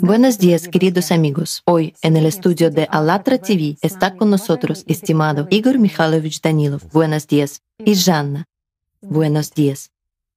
Buenos días, queridos amigos. Hoy, en el estudio de Alatra TV, está con nosotros estimado Igor Mikhailovich Danilov. Buenos días. Y Janna. Buenos días.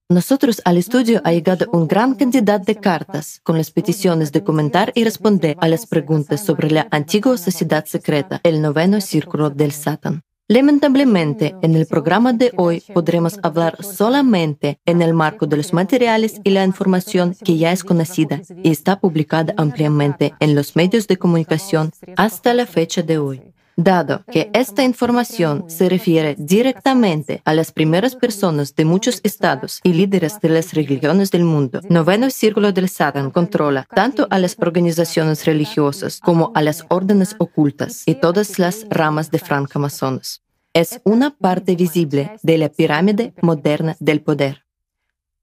Nosotros al estudio ha llegado un gran cantidad de cartas con las peticiones de comentar y responder a las preguntas sobre la antigua sociedad secreta, el noveno círculo del Satan. Lamentablemente, en el programa de hoy podremos hablar solamente en el marco de los materiales y la información que ya es conocida y está publicada ampliamente en los medios de comunicación hasta la fecha de hoy. Dado que esta información se refiere directamente a las primeras personas de muchos estados y líderes de las religiones del mundo, Noveno Círculo del Satan controla tanto a las organizaciones religiosas como a las órdenes ocultas y todas las ramas de francmasones. Es una parte visible de la pirámide moderna del poder.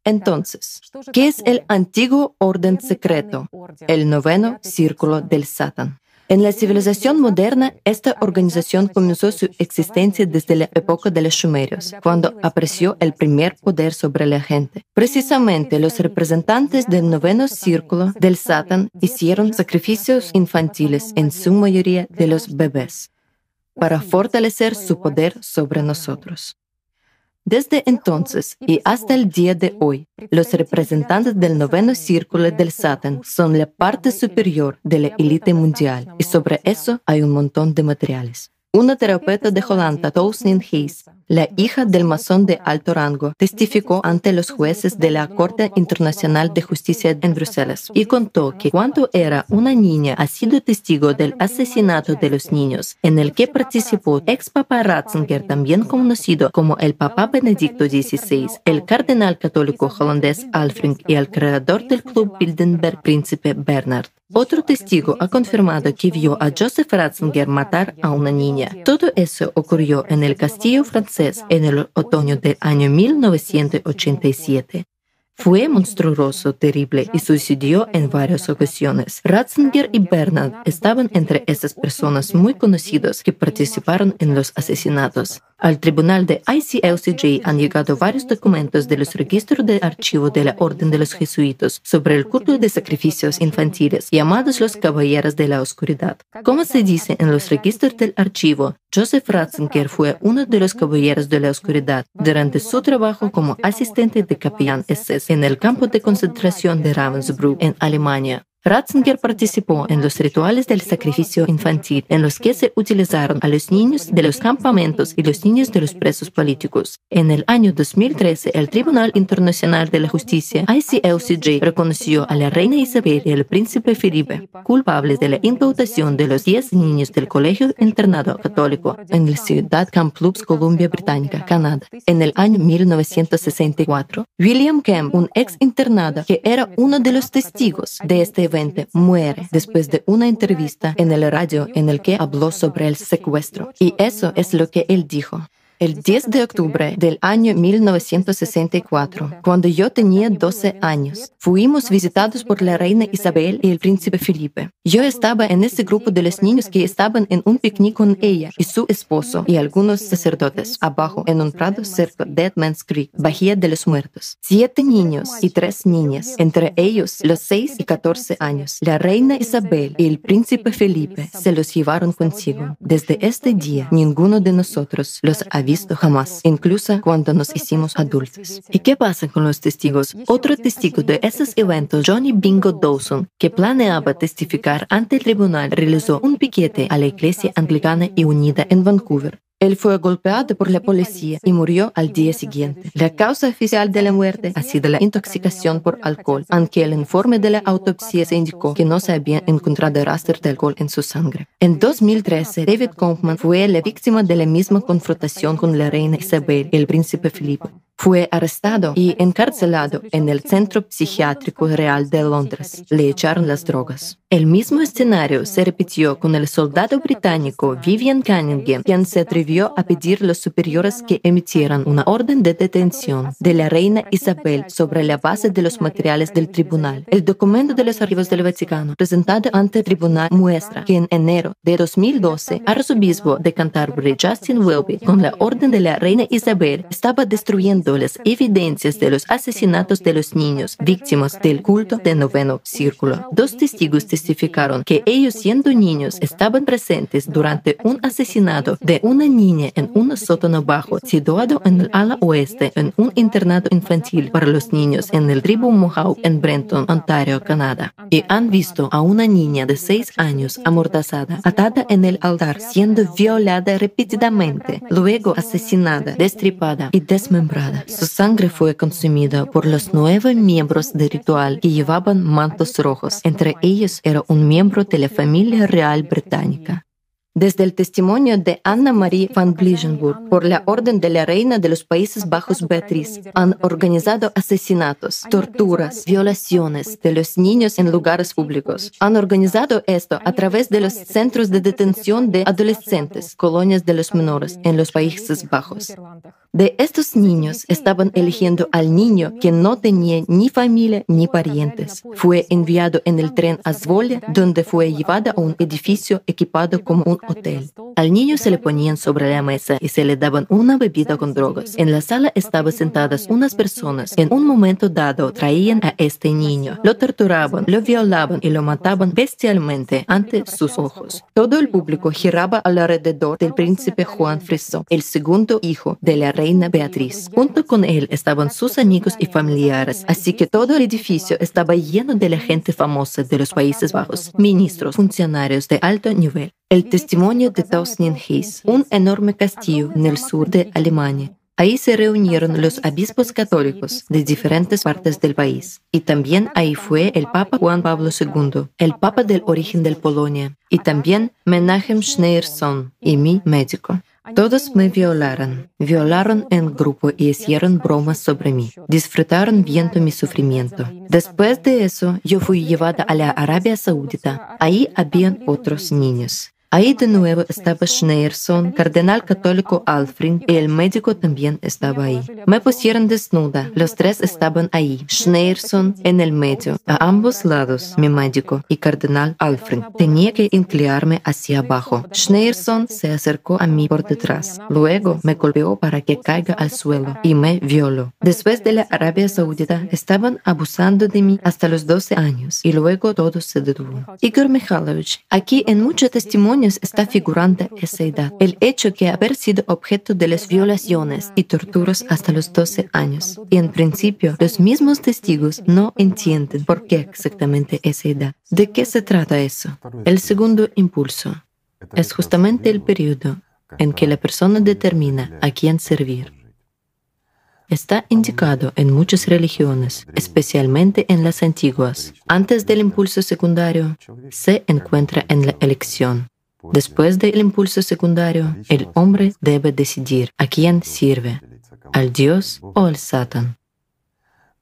Entonces, ¿qué es el antiguo orden secreto, el noveno círculo del Satan? En la civilización moderna, esta organización comenzó su existencia desde la época de los sumerios, cuando apareció el primer poder sobre la gente. Precisamente los representantes del noveno círculo del Satan hicieron sacrificios infantiles, en su mayoría de los bebés, para fortalecer su poder sobre nosotros. Desde entonces y hasta el día de hoy, los representantes del noveno círculo del Satan son la parte superior de la élite mundial y sobre eso hay un montón de materiales. Una terapeuta de Holanda, Tousnin Hayes, la hija del masón de alto rango, testificó ante los jueces de la Corte Internacional de Justicia en Bruselas y contó que cuando era una niña ha sido testigo del asesinato de los niños, en el que participó ex Papa Ratzinger, también conocido como el Papa Benedicto XVI, el cardenal católico holandés Alfring y el creador del Club Bilderberg, Príncipe Bernard. Otro testigo ha confirmado que vio a Joseph Ratzinger matar a una niña. Todo eso ocurrió en el castillo francés en el otoño del año 1987. Fue monstruoso, terrible y sucedió en varias ocasiones. Ratzinger y Bernard estaban entre esas personas muy conocidas que participaron en los asesinatos. Al tribunal de ICLCJ han llegado varios documentos de los registros de archivo de la Orden de los Jesuitas sobre el culto de sacrificios infantiles, llamados los Caballeros de la Oscuridad. Como se dice en los registros del archivo, Joseph Ratzinger fue uno de los Caballeros de la Oscuridad durante su trabajo como asistente de capellán SS en el campo de concentración de Ravensbrück, en Alemania. Ratzinger participó en los rituales del sacrificio infantil en los que se utilizaron a los niños de los campamentos y los niños de los presos políticos. En el año 2013, el Tribunal Internacional de la Justicia, ICLCJ, reconoció a la reina Isabel y al príncipe Felipe culpables de la imputación de los 10 niños del Colegio Internado Católico en la ciudad Kamloops, Columbia Británica, Canadá. En el año 1964, William Kemp, un ex internado que era uno de los testigos de este muere después de una entrevista en el radio en el que habló sobre el secuestro. Y eso es lo que él dijo. El 10 de octubre del año 1964, cuando yo tenía 12 años, fuimos visitados por la reina Isabel y el príncipe Felipe. Yo estaba en ese grupo de los niños que estaban en un picnic con ella y su esposo y algunos sacerdotes abajo en un prado cerca de Dead Man's Creek, Bahía de los Muertos. Siete niños y tres niñas, entre ellos los 6 y 14 años. La reina Isabel y el príncipe Felipe se los llevaron consigo. Desde este día, ninguno de nosotros los había visto jamás, incluso cuando nos hicimos adultos. ¿Y qué pasa con los testigos? Otro testigo de esos eventos, Johnny Bingo Dawson, que planeaba testificar ante el tribunal, realizó un piquete a la Iglesia Anglicana y Unida en Vancouver. Él fue golpeado por la policía y murió al día siguiente. La causa oficial de la muerte ha sido la intoxicación por alcohol, aunque el informe de la autopsia indicó que no se había encontrado rastro de alcohol en su sangre. En 2013, David Kaufman fue la víctima de la misma confrontación con la reina Isabel y el príncipe Felipe. Fue arrestado y encarcelado en el Centro Psiquiátrico Real de Londres. Le echaron las drogas. El mismo escenario se repitió con el soldado británico Vivian Cunningham, quien se atrevió a pedir a los superiores que emitieran una orden de detención de la reina Isabel sobre la base de los materiales del tribunal. El documento de los archivos del Vaticano presentado ante el tribunal muestra que en enero de 2012, arzobispo de Canterbury Justin Welby, con la orden de la reina Isabel, estaba destruyendo presentó las evidencias de los asesinatos de los niños víctimas del culto de noveno círculo. Dos testigos testificaron que ellos siendo niños estaban presentes durante un asesinato de una niña en un sótano bajo situado en el ala oeste en un internado infantil para los niños en el tribu Mohawk en Brenton, Ontario, Canadá, y han visto a una niña de seis años amordazada, atada en el altar, siendo violada repetidamente, luego asesinada, destripada y desmembrada. Su sangre fue consumida por los nueve miembros del ritual que llevaban mantos rojos. Entre ellos era un miembro de la familia real británica. Desde el testimonio de Anna Marie van Blijenburg, por la orden de la reina de los Países Bajos Beatriz, han organizado asesinatos, torturas, violaciones de los niños en lugares públicos. Han organizado esto a través de los centros de detención de adolescentes, colonias de los menores en los Países Bajos. De estos niños estaban eligiendo al niño que no tenía ni familia ni parientes. Fue enviado en el tren a Zvolle, donde fue llevado a un edificio equipado como un hotel. Al niño se le ponían sobre la mesa y se le daban una bebida con drogas. En la sala estaban sentadas unas personas. En un momento dado traían a este niño, lo torturaban, lo violaban y lo mataban bestialmente ante sus ojos. Todo el público giraba alrededor del príncipe Juan Friso, el segundo hijo de la reina Beatriz. Junto con él estaban sus amigos y familiares, así que todo el edificio estaba lleno de la gente famosa de los Países Bajos, ministros, funcionarios de alto nivel. El testimonio de Tausnien-Hees, un enorme castillo en el sur de Alemania. Ahí se reunieron los obispos católicos de diferentes partes del país. Y también ahí fue el Papa Juan Pablo II, el Papa del origen de Polonia, y también Menachem Schneerson y mi médico. Todos me violaron, violaron en grupo y hicieron bromas sobre mí. Disfrutaron viendo mi sufrimiento. Después de eso, yo fui llevada a la Arabia Saudita. Ahí habían otros niños. Ahí de nuevo estaba Schneerson, cardenal católico Alfred, y el médico también estaba ahí. Me pusieron desnuda, los tres estaban ahí. Schneerson en el medio, a ambos lados, mi médico y cardenal Alfred. Tenía que inclinarme hacia abajo. Schneerson se acercó a mí por detrás. Luego me golpeó para que caiga al suelo y me violó. Después de la Arabia Saudita, estaban abusando de mí hasta los 12 años y luego todo se detuvo. Igor Mikhailovich, aquí en muchos está figurando esa edad. El hecho que haber sido objeto de las violaciones y torturas hasta los 12 años. Y en principio, los mismos testigos no entienden por qué exactamente esa edad. ¿De qué se trata eso? El segundo impulso es justamente el periodo en que la persona determina a quién servir. Está indicado en muchas religiones, especialmente en las antiguas. Antes del impulso secundario, se encuentra en la elección. Después del impulso secundario, el hombre debe decidir a quién sirve, al Dios o al Satán.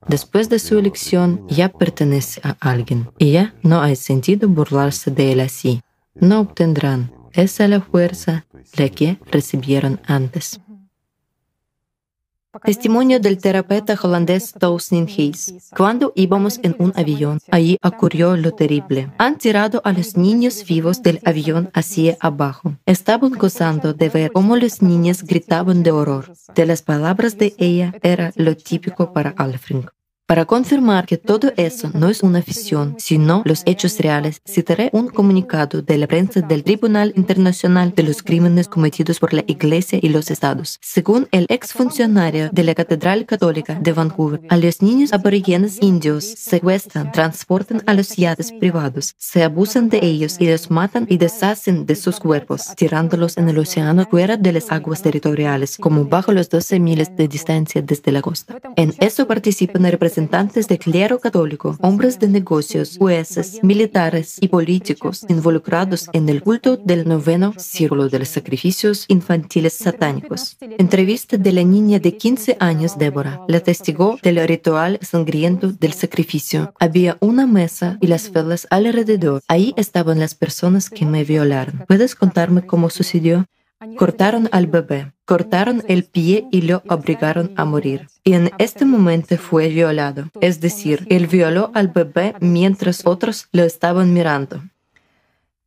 Después de su elección ya pertenece a alguien y ya no hay sentido burlarse de él así. No obtendrán esa la fuerza la que recibieron antes. Testimonio del terapeuta holandés Tousnin Hayes. Cuando íbamos en un avión, allí ocurrió lo terrible. Han tirado a los niños vivos del avión hacia abajo. Estaban gozando de ver cómo los niños gritaban de horror. De las palabras de ella era lo típico para Alfred. Para confirmar que todo eso no es una ficción, sino los hechos reales, citaré un comunicado de la prensa del Tribunal Internacional de los Crímenes Cometidos por la Iglesia y los Estados. Según el exfuncionario de la Catedral Católica de Vancouver, a los niños aborígenes indios secuestran, transportan a los yates privados, se abusan de ellos y los matan y deshacen de sus cuerpos, tirándolos en el océano fuera de las aguas territoriales, como bajo los 12 miles de distancia desde la costa. En eso participan representantes representantes del clero católico, hombres de negocios, jueces, militares y políticos involucrados en el culto del noveno círculo de los sacrificios infantiles satánicos. Entrevista de la niña de 15 años, Débora, la testigó del ritual sangriento del sacrificio. Había una mesa y las velas alrededor. Ahí estaban las personas que me violaron. ¿Puedes contarme cómo sucedió? Cortaron al bebé, cortaron el pie y lo obligaron a morir. Y en este momento fue violado, es decir, él violó al bebé mientras otros lo estaban mirando.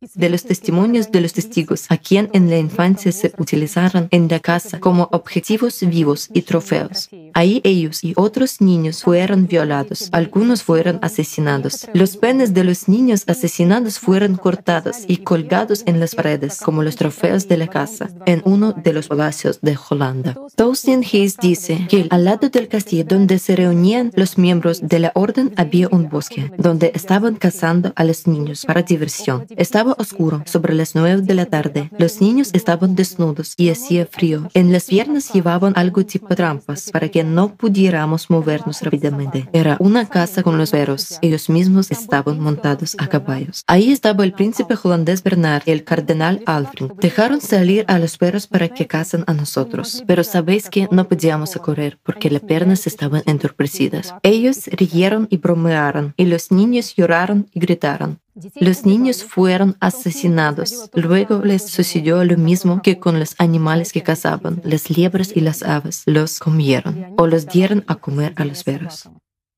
De los testimonios de los testigos, a quien en la infancia se utilizaron en la casa como objetivos vivos y trofeos. Ahí ellos y otros niños fueron violados, algunos fueron asesinados. Los penes de los niños asesinados fueron cortados y colgados en las paredes como los trofeos de la casa, en uno de los palacios de Holanda. Tolstoy Hayes dice que al lado del castillo donde se reunían los miembros de la orden había un bosque, donde estaban cazando a los niños para diversión. Oscuro, sobre las nueve de la tarde. Los niños estaban desnudos y hacía frío. En las piernas llevaban algo tipo trampas para que no pudiéramos movernos rápidamente. Era una casa con los perros. Ellos mismos estaban montados a caballos. Ahí estaba el príncipe holandés Bernard y el cardenal Alfred. Dejaron salir a los perros para que casen a nosotros. Pero sabéis que no podíamos correr porque las piernas estaban entorpecidas. Ellos rieron y bromearon y los niños lloraron y gritaron. Los niños fueron asesinados. Luego les sucedió lo mismo que con los animales que cazaban. Las liebres y las aves los comieron o los dieron a comer a los perros.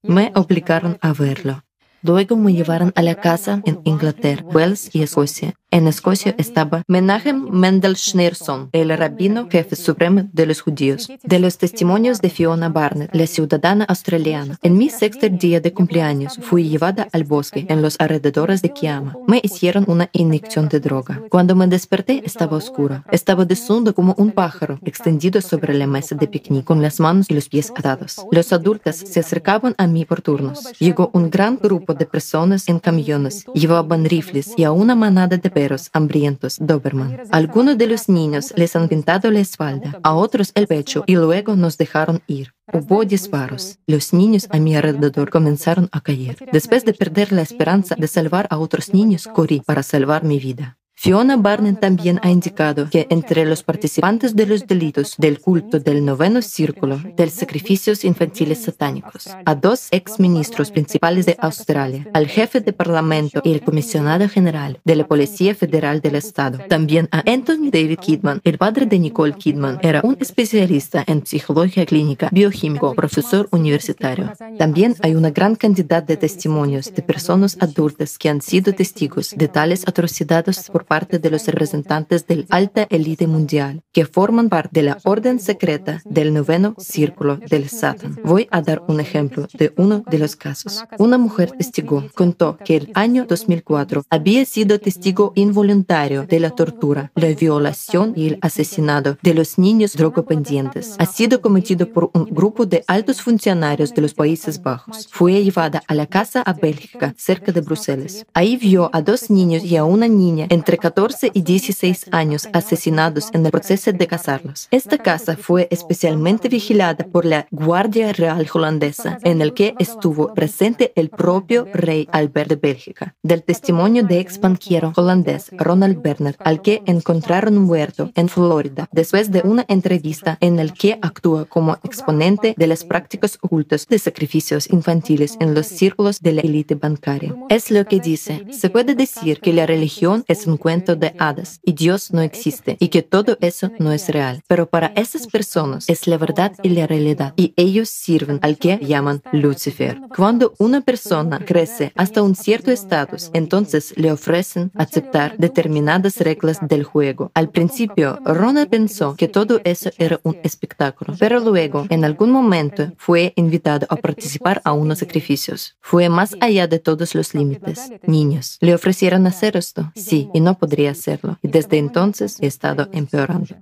Me obligaron a verlo. Luego me llevaron a la casa en Inglaterra, Wales y Escocia. En Escocia estaba Menachem Mendel Schneerson, el rabino jefe supremo de los judíos. De los testimonios de Fiona Barnett, la ciudadana australiana. En mi sexto día de cumpleaños fui llevada al bosque en los alrededores de Kiama. Me hicieron una inyección de droga. Cuando me desperté estaba oscuro. Estaba desnudo como un pájaro, extendido sobre la mesa de picnic con las manos y los pies atados. Los adultos se acercaban a mí por turnos. Llegó un gran grupo de personas en camiones. Llevaban rifles y a una manada de hambrientos Doberman. Algunos de los niños les han pintado la espalda, a otros el pecho y luego nos dejaron ir. Hubo disparos. Los niños a mi alrededor comenzaron a caer. Después de perder la esperanza de salvar a otros niños, corrí para salvar mi vida. Fiona Barnett también ha indicado que entre los participantes de los delitos del culto del noveno círculo del sacrificios infantiles satánicos, a dos exministros principales de Australia, al jefe de parlamento y el comisionado general de la Policía Federal del Estado, también a Anthony David Kidman, el padre de Nicole Kidman, era un especialista en psicología clínica, bioquímico, profesor universitario. También hay una gran cantidad de testimonios de personas adultas que han sido testigos de tales atrocidades por parte de los representantes del alta élite mundial, que forman parte de la orden secreta del noveno círculo del Satan. Voy a dar un ejemplo de uno de los casos. Una mujer testigo contó que el año 2004 había sido testigo involuntario de la tortura, la violación y el asesinato de los niños drogopendientes. Ha sido cometido por un grupo de altos funcionarios de los Países Bajos. Fue llevada a la casa a Bélgica, cerca de Bruselas. Ahí vio a dos niños y a una niña entre 14 y 16 años asesinados en el proceso de casarlos. Esta casa fue especialmente vigilada por la Guardia Real holandesa, en el que estuvo presente el propio rey Albert de Bélgica. Del testimonio de ex banquero holandés Ronald Bernard, al que encontraron muerto en Florida después de una entrevista en el que actúa como exponente de las prácticas ocultas de sacrificios infantiles en los círculos de la élite bancaria. Es lo que dice, se puede decir que la religión es un cuento de hadas y Dios no existe y que todo eso no es real. Pero para esas personas es la verdad y la realidad y ellos sirven al que llaman Lucifer. Cuando una persona crece hasta un cierto estatus, entonces le ofrecen aceptar determinadas reglas del juego. Al principio, Ronald pensó que todo eso era un espectáculo, pero luego, en algún momento, fue invitado a participar a unos sacrificios. Fue más allá de todos los límites. Niños, ¿le ofrecieron hacer esto? Sí, y no podría hacerlo, y desde entonces he estado empeorando.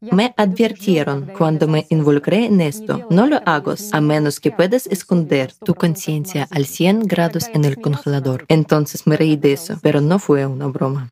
Me advirtieron cuando me involucré en esto, no lo hagas a menos que puedas esconder tu conciencia al 100 grados en el congelador. Entonces me reí de eso, pero no fue una broma.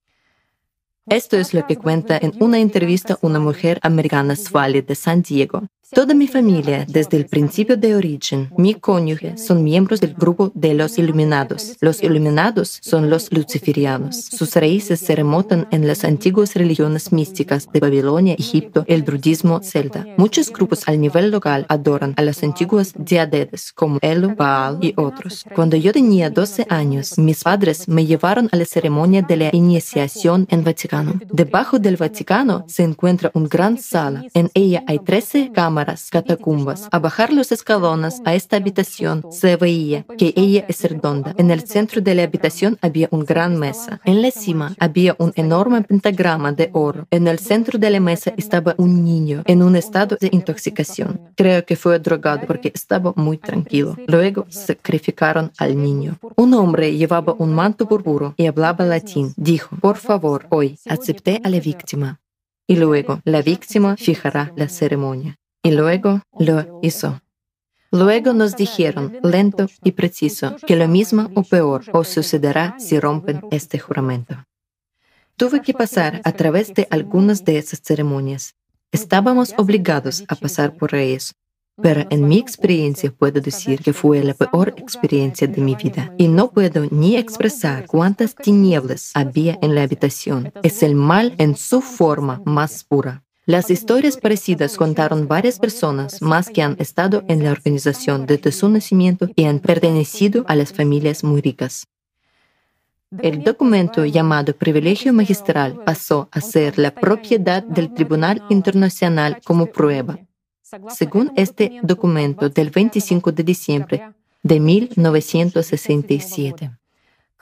Esto es lo que cuenta en una entrevista una mujer americana Swally de San Diego. Toda mi familia, desde el principio de origen, mi cónyuge, son miembros del grupo de los Iluminados. Los Iluminados son los luciferianos. Sus raíces se remontan en las antiguas religiones místicas de Babilonia, Egipto, el druidismo celta. Muchos grupos al nivel local adoran a las antiguas deidades como Elu, Baal y otros. Cuando yo tenía 12 años, mis padres me llevaron a la ceremonia de la iniciación en Vaticano. Debajo del Vaticano se encuentra una gran sala. En ella hay 13 cámaras cámaras, catacumbas. A bajar los escalones a esta habitación se veía que ella es redonda. En el centro de la habitación había una gran mesa. En la cima había un enorme pentagrama de oro. En el centro de la mesa estaba un niño en un estado de intoxicación. Creo que fue drogado porque estaba muy tranquilo. Luego sacrificaron al niño. Un hombre llevaba un manto púrpura y hablaba latín. Dijo, por favor, hoy acepté a la víctima. Y luego la víctima fijará la ceremonia. Y luego lo hizo. Luego nos dijeron, lento y preciso, que lo mismo o peor os sucederá si rompen este juramento. Tuve que pasar a través de algunas de esas ceremonias. Estábamos obligados a pasar por ellas, pero en mi experiencia puedo decir que fue la peor experiencia de mi vida y no puedo ni expresar cuántas tinieblas había en la habitación. Es el mal en su forma más pura. Las historias parecidas contaron varias personas más que han estado en la organización desde su nacimiento y han pertenecido a las familias muy ricas. El documento llamado privilegio magistral pasó a ser la propiedad del Tribunal Internacional como prueba según este documento del 25 de diciembre de 1967.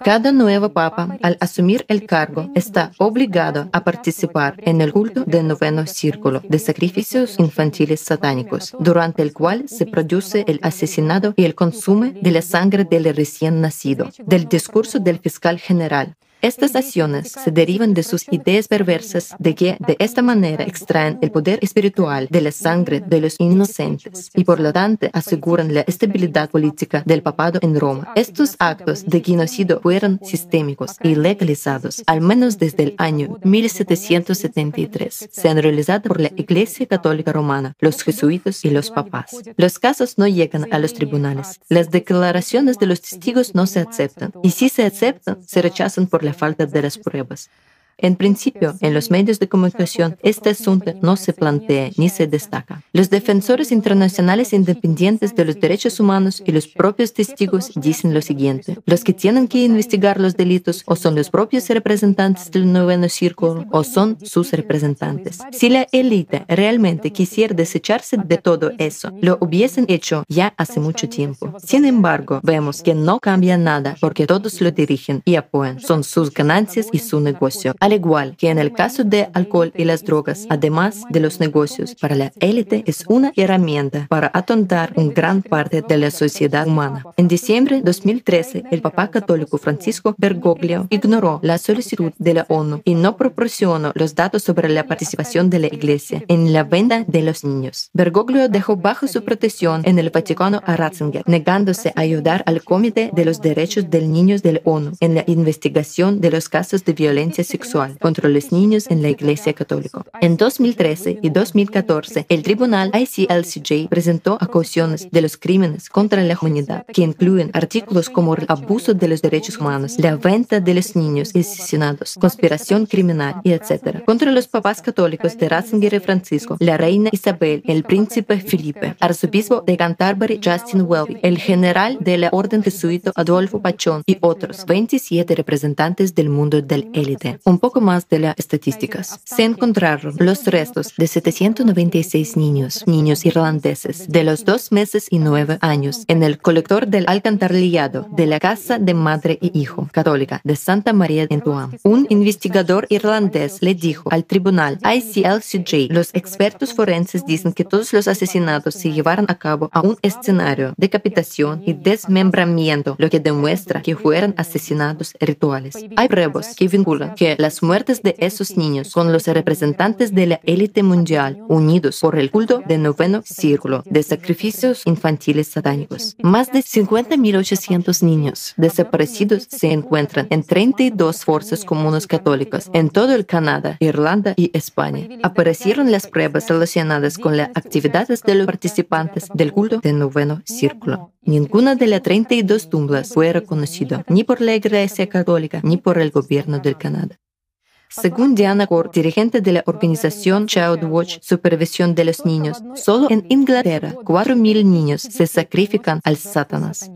Cada nuevo papa, al asumir el cargo, está obligado a participar en el culto del noveno círculo de sacrificios infantiles satánicos, durante el cual se produce el asesinato y el consumo de la sangre del recién nacido, del discurso del fiscal general, estas acciones se derivan de sus ideas perversas de que de esta manera extraen el poder espiritual de la sangre de los inocentes y por lo tanto aseguran la estabilidad política del papado en Roma. Estos actos de genocidio fueron sistémicos y legalizados al menos desde el año 1773. Se han realizado por la Iglesia Católica Romana, los jesuitas y los papás. Los casos no llegan a los tribunales. Las declaraciones de los testigos no se aceptan y si se aceptan, se rechazan por la falta de las pruebas. En principio, en los medios de comunicación, este asunto no se plantea ni se destaca. Los defensores internacionales independientes de los derechos humanos y los propios testigos dicen lo siguiente. Los que tienen que investigar los delitos o son los propios representantes del noveno círculo o son sus representantes. Si la élite realmente quisiera desecharse de todo eso, lo hubiesen hecho ya hace mucho tiempo. Sin embargo, vemos que no cambia nada porque todos lo dirigen y apoyan. Son sus ganancias y su negocio al igual que en el caso de alcohol y las drogas, además de los negocios, para la élite es una herramienta para atontar una gran parte de la sociedad humana. En diciembre de 2013, el Papa Católico Francisco Bergoglio ignoró la solicitud de la ONU y no proporcionó los datos sobre la participación de la Iglesia en la venta de los niños. Bergoglio dejó bajo su protección en el Vaticano a Ratzinger, negándose a ayudar al Comité de los Derechos del Niño de la ONU en la investigación de los casos de violencia sexual contra los niños en la Iglesia Católica. En 2013 y 2014, el Tribunal ICLCJ presentó acusaciones de los crímenes contra la humanidad, que incluyen artículos como el abuso de los derechos humanos, la venta de los niños asesinados, conspiración criminal y etc. Contra los papás católicos de Ratzinger y Francisco, la reina Isabel, el príncipe Felipe, arzobispo de Canterbury Justin Welby, el general de la orden jesuita Adolfo Pachón y otros 27 representantes del mundo del élite. Un poco más de las estadísticas. Se encontraron los restos de 796 niños, niños irlandeses, de los dos meses y nueve años, en el colector del alcantarillado de la Casa de Madre y Hijo Católica de Santa María en Tuam. Un investigador irlandés le dijo al tribunal ICLCJ, los expertos forenses dicen que todos los asesinatos se llevaron a cabo a un escenario, de decapitación y desmembramiento, lo que demuestra que fueron asesinatos rituales. Hay pruebas que vinculan que las muertes de esos niños con los representantes de la élite mundial unidos por el culto del noveno círculo de sacrificios infantiles satánicos. Más de 50.800 niños desaparecidos se encuentran en 32 fuerzas comunes católicas en todo el Canadá, Irlanda y España. Aparecieron las pruebas relacionadas con las actividades de los participantes del culto del noveno círculo. Ninguna de las 32 tumbas fue reconocida ni por la Iglesia Católica ni por el gobierno del Canadá. Según Diana Core, dirigente de la organización Child Watch Supervisión de los Niños, solo en Inglaterra 4.000 niños se sacrifican al Satanás.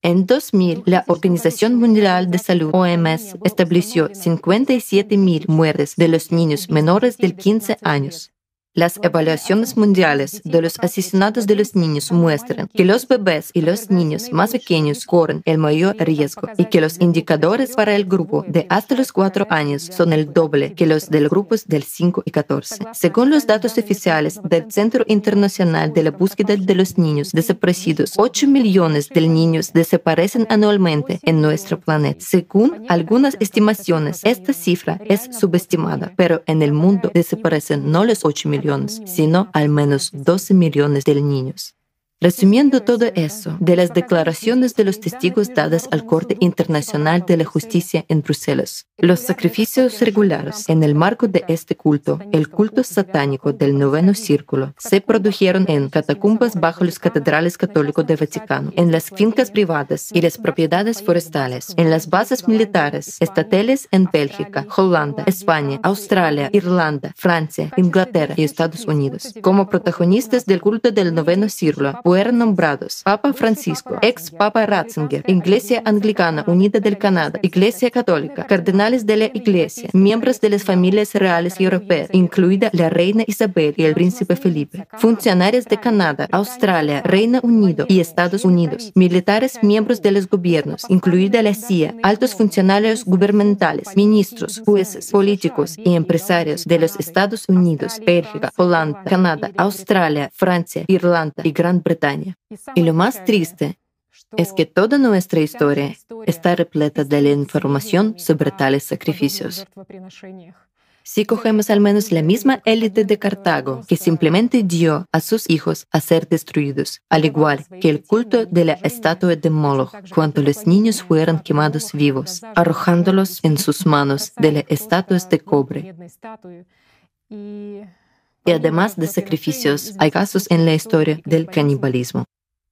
En 2000, la Organización Mundial de Salud, OMS, estableció 57.000 muertes de los niños menores de 15 años. Las evaluaciones mundiales de los asesinatos de los niños muestran que los bebés y los niños más pequeños corren el mayor riesgo y que los indicadores para el grupo de hasta los 4 años son el doble que los del grupos del 5 y 14. Según los datos oficiales del Centro Internacional de la Búsqueda de los Niños Desaparecidos, 8 millones de niños desaparecen anualmente en nuestro planeta. Según algunas estimaciones, esta cifra es subestimada, pero en el mundo desaparecen no los 8 millones, sino al menos 12 millones de niños. Resumiendo todo eso, de las declaraciones de los testigos dadas al Corte Internacional de la Justicia en Bruselas, los sacrificios regulares en el marco de este culto, el culto satánico del noveno círculo, se produjeron en catacumbas bajo los catedrales católicos de Vaticano, en las fincas privadas y las propiedades forestales, en las bases militares estatales en Bélgica, Holanda, España, Australia, Irlanda, Francia, Inglaterra y Estados Unidos. Como protagonistas del culto del noveno círculo, fueron nombrados. Papa Francisco, ex Papa Ratzinger, Iglesia Anglicana Unida del Canadá, Iglesia Católica, cardenales de la Iglesia, miembros de las familias reales europeas, incluida la Reina Isabel y el Príncipe Felipe, funcionarios de Canadá, Australia, Reino Unido y Estados Unidos, militares miembros de los gobiernos, incluida la CIA, altos funcionarios gubernamentales, ministros, jueces, políticos y empresarios de los Estados Unidos, Bélgica, Holanda, Canadá, Australia, Francia, Irlanda y Gran Bretaña y lo más triste es que toda nuestra historia está repleta de la información sobre tales sacrificios. Si cogemos al menos la misma élite de Cartago, que simplemente dio a sus hijos a ser destruidos, al igual que el culto de la estatua de Moloch, cuando los niños fueron quemados vivos, arrojándolos en sus manos de las estatuas de cobre. Y además de sacrificios, hay casos en la historia del canibalismo.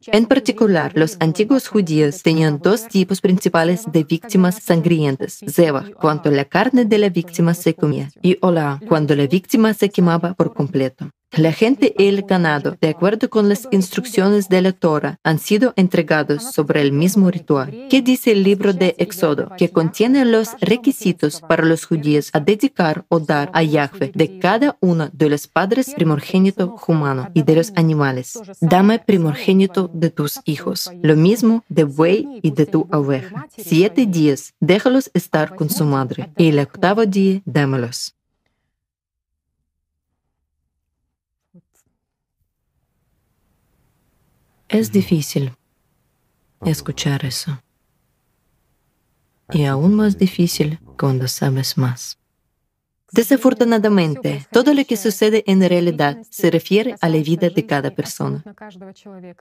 En particular, los antiguos judíos tenían dos tipos principales de víctimas sangrientas, zebah, cuando la carne de la víctima se comía, y olah, cuando la víctima se quemaba por completo. La gente y el ganado, de acuerdo con las instrucciones de la Torah, han sido entregados sobre el mismo ritual. ¿Qué dice el libro de Éxodo? Que contiene los requisitos para los judíos a dedicar o dar a Yahweh de cada uno de los padres primogénito humano y de los animales. Dame primogénito de tus hijos, lo mismo de buey y de tu oveja. Siete días déjalos estar con su madre y el octavo día dámelos. Es difícil escuchar eso. Y aún más difícil cuando sabes más. Desafortunadamente, todo lo que sucede en realidad se refiere a la vida de cada persona,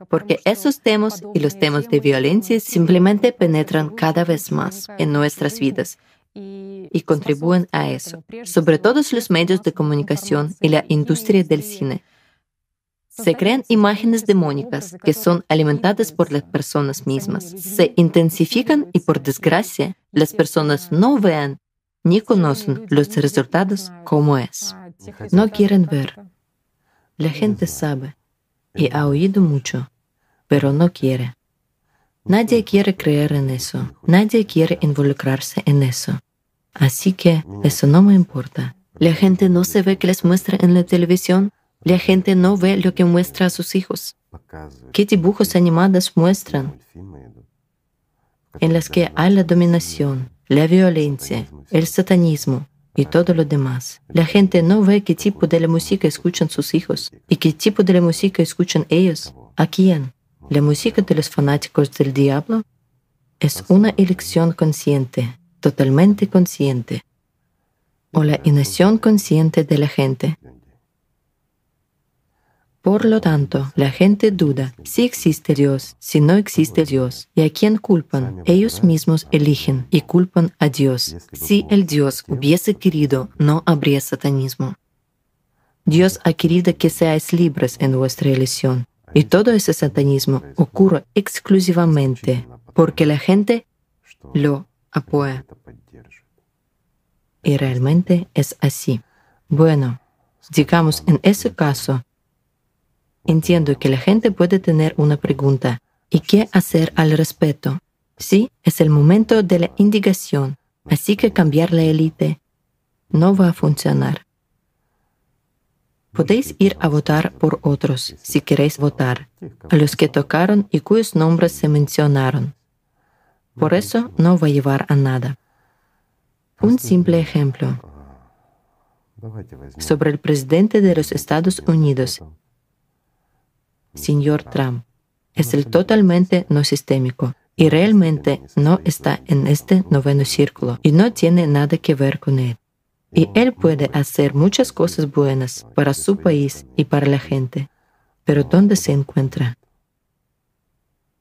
porque esos temas y los temas de violencia simplemente penetran cada vez más en nuestras vidas y contribuyen a eso, sobre todo los medios de comunicación y la industria del cine, se crean imágenes demónicas que son alimentadas por las personas mismas. Se intensifican y por desgracia las personas no ven ni conocen los resultados como es. No quieren ver. La gente sabe y ha oído mucho, pero no quiere. Nadie quiere creer en eso. Nadie quiere involucrarse en eso. Así que eso no me importa. La gente no se ve que les muestra en la televisión la gente no ve lo que muestra a sus hijos. ¿Qué dibujos animados muestran? En las que hay la dominación, la violencia, el satanismo y todo lo demás. La gente no ve qué tipo de música escuchan sus hijos y qué tipo de música escuchan ellos. ¿A quién? La música de los fanáticos del diablo es una elección consciente, totalmente consciente, o la inacción consciente de la gente por lo tanto, la gente duda si existe Dios, si no existe Dios, y a quién culpan. Ellos mismos eligen y culpan a Dios. Si el Dios hubiese querido, no habría satanismo. Dios ha querido que seáis libres en vuestra elección. Y todo ese satanismo ocurre exclusivamente porque la gente lo apoya. Y realmente es así. Bueno, digamos en ese caso, Entiendo que la gente puede tener una pregunta. ¿Y qué hacer al respecto? Sí, es el momento de la indignación, así que cambiar la élite no va a funcionar. Podéis ir a votar por otros, si queréis votar, a los que tocaron y cuyos nombres se mencionaron. Por eso no va a llevar a nada. Un simple ejemplo. Sobre el presidente de los Estados Unidos, señor Trump, es el totalmente no sistémico y realmente no está en este noveno círculo y no tiene nada que ver con él. Y él puede hacer muchas cosas buenas para su país y para la gente. Pero ¿dónde se encuentra?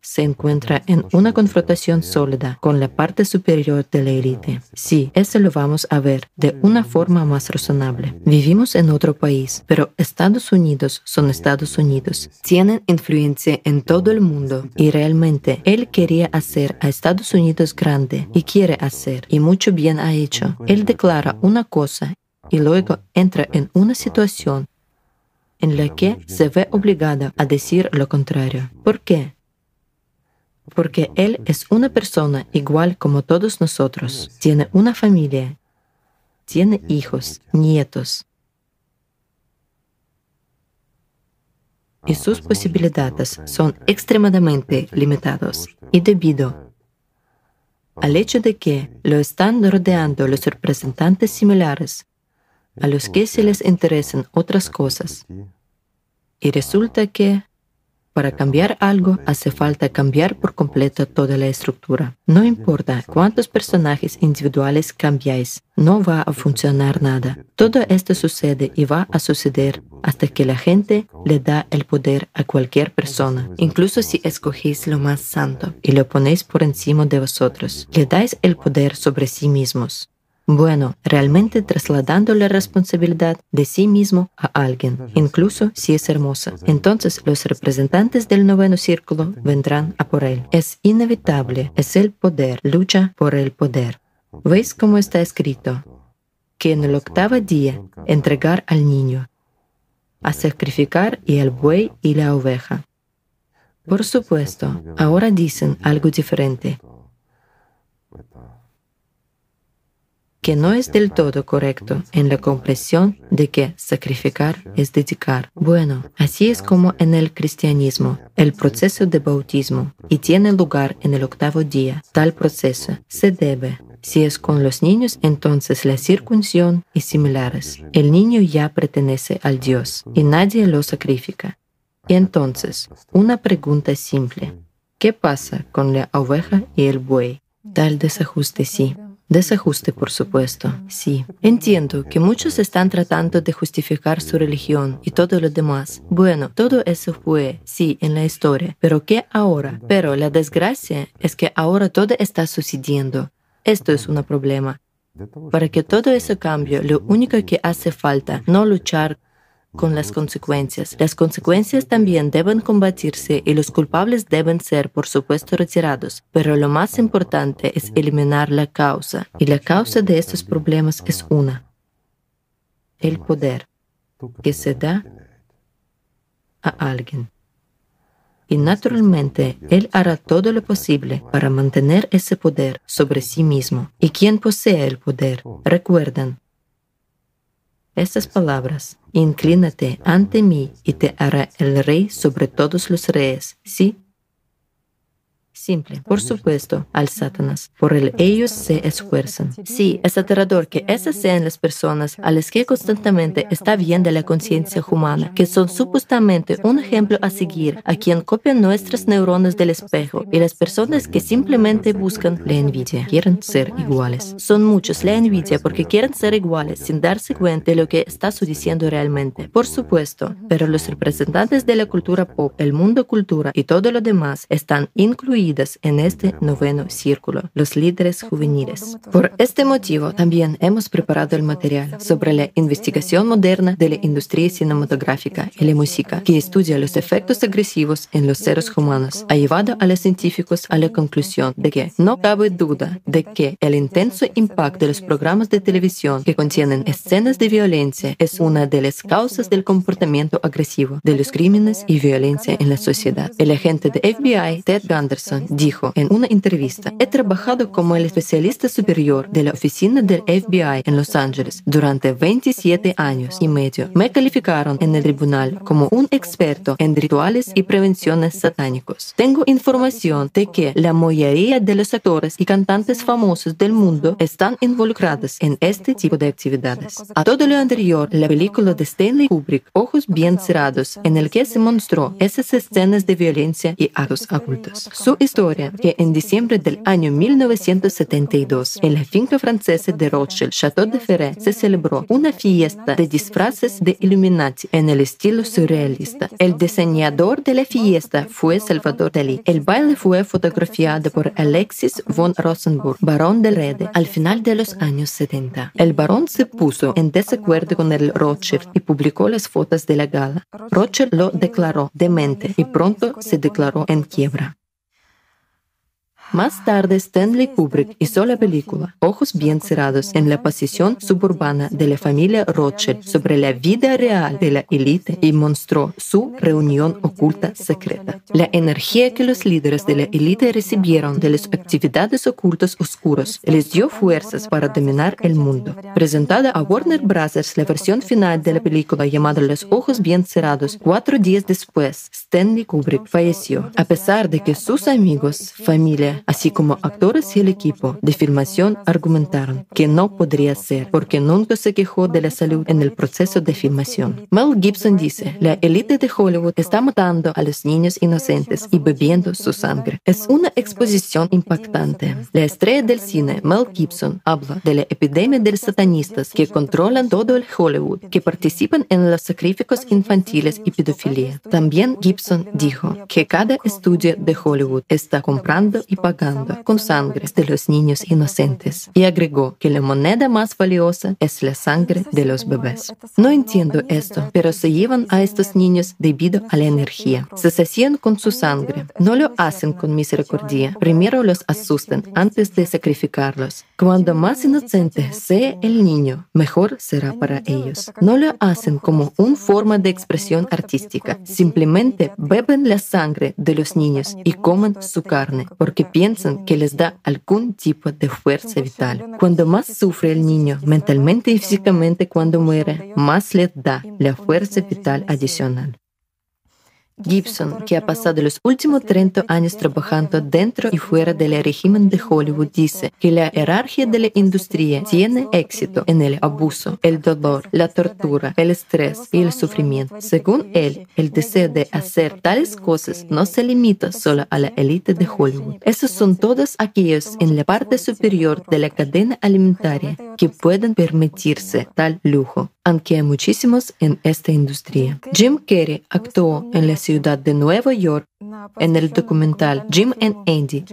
Se encuentra en una confrontación sólida con la parte superior de la élite. Sí, eso lo vamos a ver de una forma más razonable. Vivimos en otro país, pero Estados Unidos son Estados Unidos. Tienen influencia en todo el mundo y realmente él quería hacer a Estados Unidos grande y quiere hacer y mucho bien ha hecho. Él declara una cosa y luego entra en una situación en la que se ve obligado a decir lo contrario. ¿Por qué? Porque Él es una persona igual como todos nosotros. Tiene una familia, tiene hijos, nietos. Y sus posibilidades son extremadamente limitadas. Y debido al hecho de que lo están rodeando los representantes similares a los que se les interesan otras cosas, y resulta que para cambiar algo hace falta cambiar por completo toda la estructura. No importa cuántos personajes individuales cambiáis, no va a funcionar nada. Todo esto sucede y va a suceder hasta que la gente le da el poder a cualquier persona. Incluso si escogéis lo más santo y lo ponéis por encima de vosotros, le dais el poder sobre sí mismos. Bueno, realmente trasladando la responsabilidad de sí mismo a alguien, incluso si es hermosa. Entonces los representantes del noveno círculo vendrán a por él. Es inevitable, es el poder, lucha por el poder. ¿Veis cómo está escrito? Que en el octavo día entregar al niño, a sacrificar y al buey y la oveja. Por supuesto, ahora dicen algo diferente que no es del todo correcto en la comprensión de que sacrificar es dedicar. Bueno, así es como en el cristianismo, el proceso de bautismo, y tiene lugar en el octavo día. Tal proceso se debe si es con los niños, entonces la circuncisión y similares. El niño ya pertenece al Dios y nadie lo sacrifica. Y entonces, una pregunta simple. ¿Qué pasa con la oveja y el buey? Tal desajuste sí. Desajuste, por supuesto, sí. Entiendo que muchos están tratando de justificar su religión y todo lo demás. Bueno, todo eso fue, sí, en la historia, pero ¿qué ahora? Pero la desgracia es que ahora todo está sucediendo. Esto es un problema. Para que todo eso cambie, lo único que hace falta no luchar con las consecuencias. Las consecuencias también deben combatirse y los culpables deben ser, por supuesto, retirados. Pero lo más importante es eliminar la causa. Y la causa de estos problemas es una. El poder que se da a alguien. Y naturalmente, Él hará todo lo posible para mantener ese poder sobre sí mismo. ¿Y quien posee el poder? Recuerden, estas palabras, inclínate ante mí y te hará el rey sobre todos los reyes. ¿Sí? Simple, por supuesto, al Satanás. Por él ellos se esfuerzan. Sí, es aterrador que esas sean las personas a las que constantemente está viendo la conciencia humana, que son supuestamente un ejemplo a seguir, a quien copian nuestras neuronas del espejo, y las personas que simplemente buscan la envidia, quieren ser iguales. Son muchos la envidia porque quieren ser iguales sin darse cuenta de lo que está sucediendo realmente. Por supuesto, pero los representantes de la cultura pop, el mundo cultura y todo lo demás están incluidos en este noveno círculo, los líderes juveniles. Por este motivo, también hemos preparado el material sobre la investigación moderna de la industria cinematográfica y la música, que estudia los efectos agresivos en los seres humanos. Ha llevado a los científicos a la conclusión de que no cabe duda de que el intenso impacto de los programas de televisión que contienen escenas de violencia es una de las causas del comportamiento agresivo, de los crímenes y violencia en la sociedad. El agente de FBI, Ted Gunderson, Dijo en una entrevista, he trabajado como el especialista superior de la oficina del FBI en Los Ángeles durante 27 años y medio. Me calificaron en el tribunal como un experto en rituales y prevenciones satánicos. Tengo información de que la mayoría de los actores y cantantes famosos del mundo están involucrados en este tipo de actividades. A todo lo anterior, la película de Stanley Kubrick, Ojos bien cerrados, en el que se mostró esas escenas de violencia y actos ocultos. Su historia, que en diciembre del año 1972, en la finca francesa de Rothschild, Chateau de Ferret, se celebró una fiesta de disfraces de Illuminati en el estilo surrealista. El diseñador de la fiesta fue Salvador Dalí. El baile fue fotografiado por Alexis von Rosenburg, barón del Rede, al final de los años 70. El barón se puso en desacuerdo con el Rothschild y publicó las fotos de la gala. Rothschild lo declaró demente y pronto se declaró en quiebra. Más tarde, Stanley Kubrick hizo la película Ojos bien cerrados en la posición suburbana de la familia Rothschild sobre la vida real de la élite y mostró su reunión oculta secreta. La energía que los líderes de la élite recibieron de las actividades ocultas oscuras les dio fuerzas para dominar el mundo. Presentada a Warner Bros. la versión final de la película llamada Los Ojos bien cerrados, cuatro días después, Stanley Kubrick falleció, a pesar de que sus amigos, familia, así como actores y el equipo de filmación argumentaron que no podría ser porque nunca se quejó de la salud en el proceso de filmación. Mel Gibson dice, la élite de Hollywood está matando a los niños inocentes y bebiendo su sangre. Es una exposición impactante. La estrella del cine, Mel Gibson, habla de la epidemia de satanistas que controlan todo el Hollywood, que participan en los sacrificios infantiles y pedofilia. También Gibson dijo que cada estudio de Hollywood está comprando y pagando con sangre de los niños inocentes y agregó que la moneda más valiosa es la sangre de los bebés. No entiendo esto, pero se llevan a estos niños debido a la energía. Se sacian con su sangre. No lo hacen con misericordia. Primero los asustan antes de sacrificarlos. Cuando más inocente sea el niño, mejor será para ellos. No lo hacen como una forma de expresión artística. Simplemente beben la sangre de los niños y comen su carne porque que les da algún tipo de fuerza vital. Cuando más sufre el niño mentalmente y físicamente cuando muere, más le da la fuerza vital adicional. Gibson, que ha pasado los últimos 30 años trabajando dentro y fuera del régimen de Hollywood, dice que la jerarquía de la industria tiene éxito en el abuso, el dolor, la tortura, el estrés y el sufrimiento. Según él, el deseo de hacer tales cosas no se limita solo a la élite de Hollywood. Esos son todos aquellos en la parte superior de la cadena alimentaria que pueden permitirse tal lujo aunque hay muchísimos en esta industria. Jim Carrey actuó en la de Nueva York en el documental Jim and Andy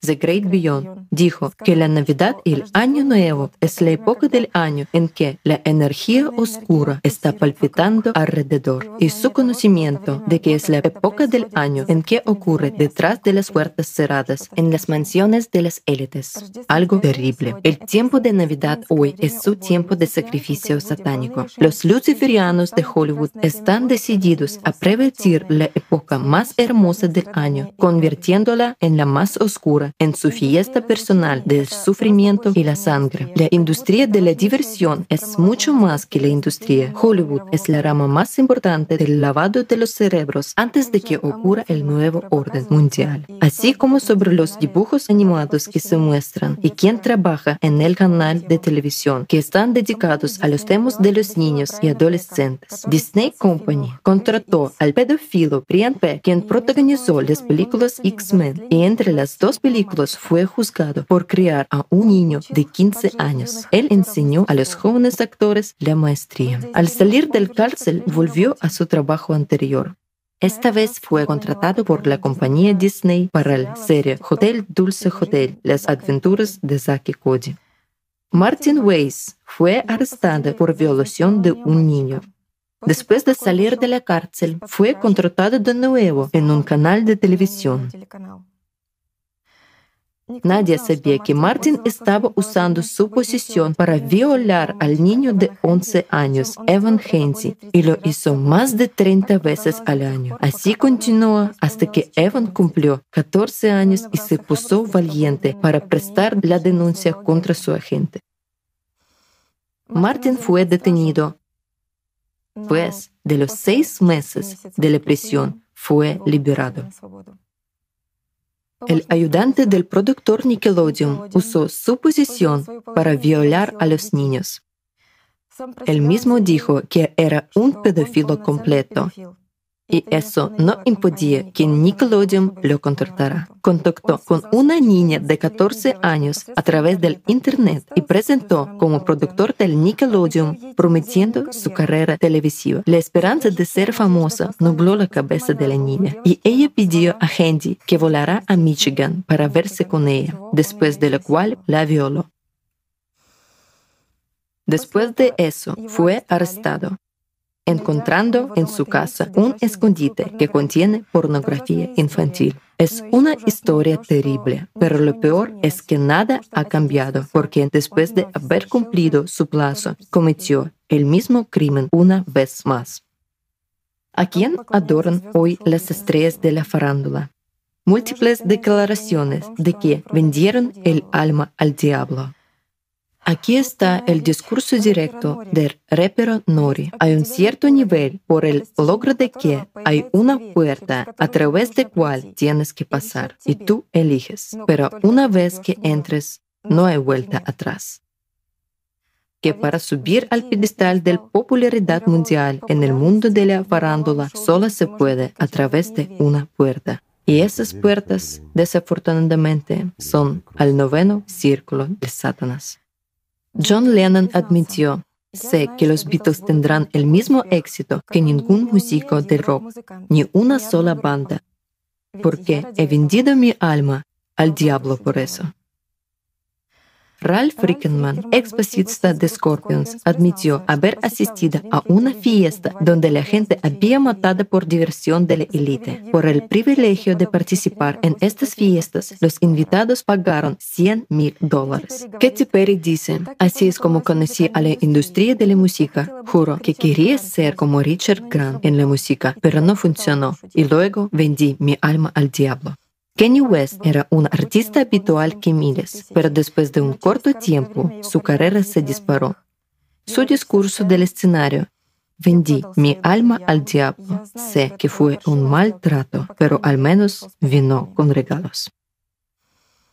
The Great Beyond, dijo que la Navidad y el Año Nuevo es la época del año en que la energía oscura está palpitando alrededor y su conocimiento de que es la época del año en que ocurre detrás de las puertas cerradas en las mansiones de las élites. Algo terrible. El tiempo de Navidad hoy es su tiempo de sacrificio satánico. Los luciferianos de Hollywood están decididos a prevenir la época más hermosa del año, convirtiéndola en la más oscura en su fiesta personal del sufrimiento y la sangre. La industria de la diversión es mucho más que la industria. Hollywood es la rama más importante del lavado de los cerebros antes de que ocurra el nuevo orden mundial, así como sobre los dibujos animados que se muestran y quien trabaja en el canal de televisión que están dedicados a los temas de los niños y adolescentes. Disney Company contrató al pedófilo Brian Peck, quien protagonizó las películas X-Men y entre las dos películas fue juzgado por criar a un niño de 15 años. Él enseñó a los jóvenes actores la maestría. Al salir del cárcel, volvió a su trabajo anterior. Esta vez fue contratado por la compañía Disney para la serie Hotel Dulce Hotel, las aventuras de Zack Cody. Martin Weiss fue arrestado por violación de un niño. Después de salir de la cárcel, fue contratado de nuevo en un canal de televisión. Nadie sabía que Martin estaba usando su posición para violar al niño de 11 años, Evan Hensey, y lo hizo más de 30 veces al año. Así continuó hasta que Evan cumplió 14 años y se puso valiente para prestar la denuncia contra su agente. Martin fue detenido. Pues, de los seis meses de la prisión, fue liberado. El ayudante del productor Nickelodeon usó su posición para violar a los niños. Él mismo dijo que era un pedófilo completo y eso no impedía que Nickelodeon lo contratara. Contactó con una niña de 14 años a través del Internet y presentó como productor del Nickelodeon prometiendo su carrera televisiva. La esperanza de ser famosa nubló la cabeza de la niña y ella pidió a Handy que volara a Michigan para verse con ella, después de lo cual la violó. Después de eso, fue arrestado encontrando en su casa un escondite que contiene pornografía infantil. Es una historia terrible, pero lo peor es que nada ha cambiado porque después de haber cumplido su plazo, cometió el mismo crimen una vez más. ¿A quién adoran hoy las estrellas de la farándula? Múltiples declaraciones de que vendieron el alma al diablo Aquí está el discurso directo del rapero Nori. Hay un cierto nivel por el logro de que hay una puerta a través de cual tienes que pasar y tú eliges. Pero una vez que entres, no hay vuelta atrás. Que para subir al pedestal de popularidad mundial en el mundo de la farándula solo se puede a través de una puerta. Y esas puertas, desafortunadamente, son al noveno círculo de Satanás. John Lennon admitió, sé que los Beatles tendrán el mismo éxito que ningún músico de rock, ni una sola banda, porque he vendido mi alma al diablo por eso. Ralph Rickenman, ex basista de Scorpions, admitió haber asistido a una fiesta donde la gente había matado por diversión de la élite. Por el privilegio de participar en estas fiestas, los invitados pagaron 100 mil dólares. Katy Perry dice, así es como conocí a la industria de la música. Juro que quería ser como Richard Grant en la música, pero no funcionó y luego vendí mi alma al diablo. Kenny West era un artista habitual que miles, pero después de un corto tiempo su carrera se disparó. Su discurso del escenario Vendí mi alma al diablo. Sé que fue un maltrato, pero al menos vino con regalos.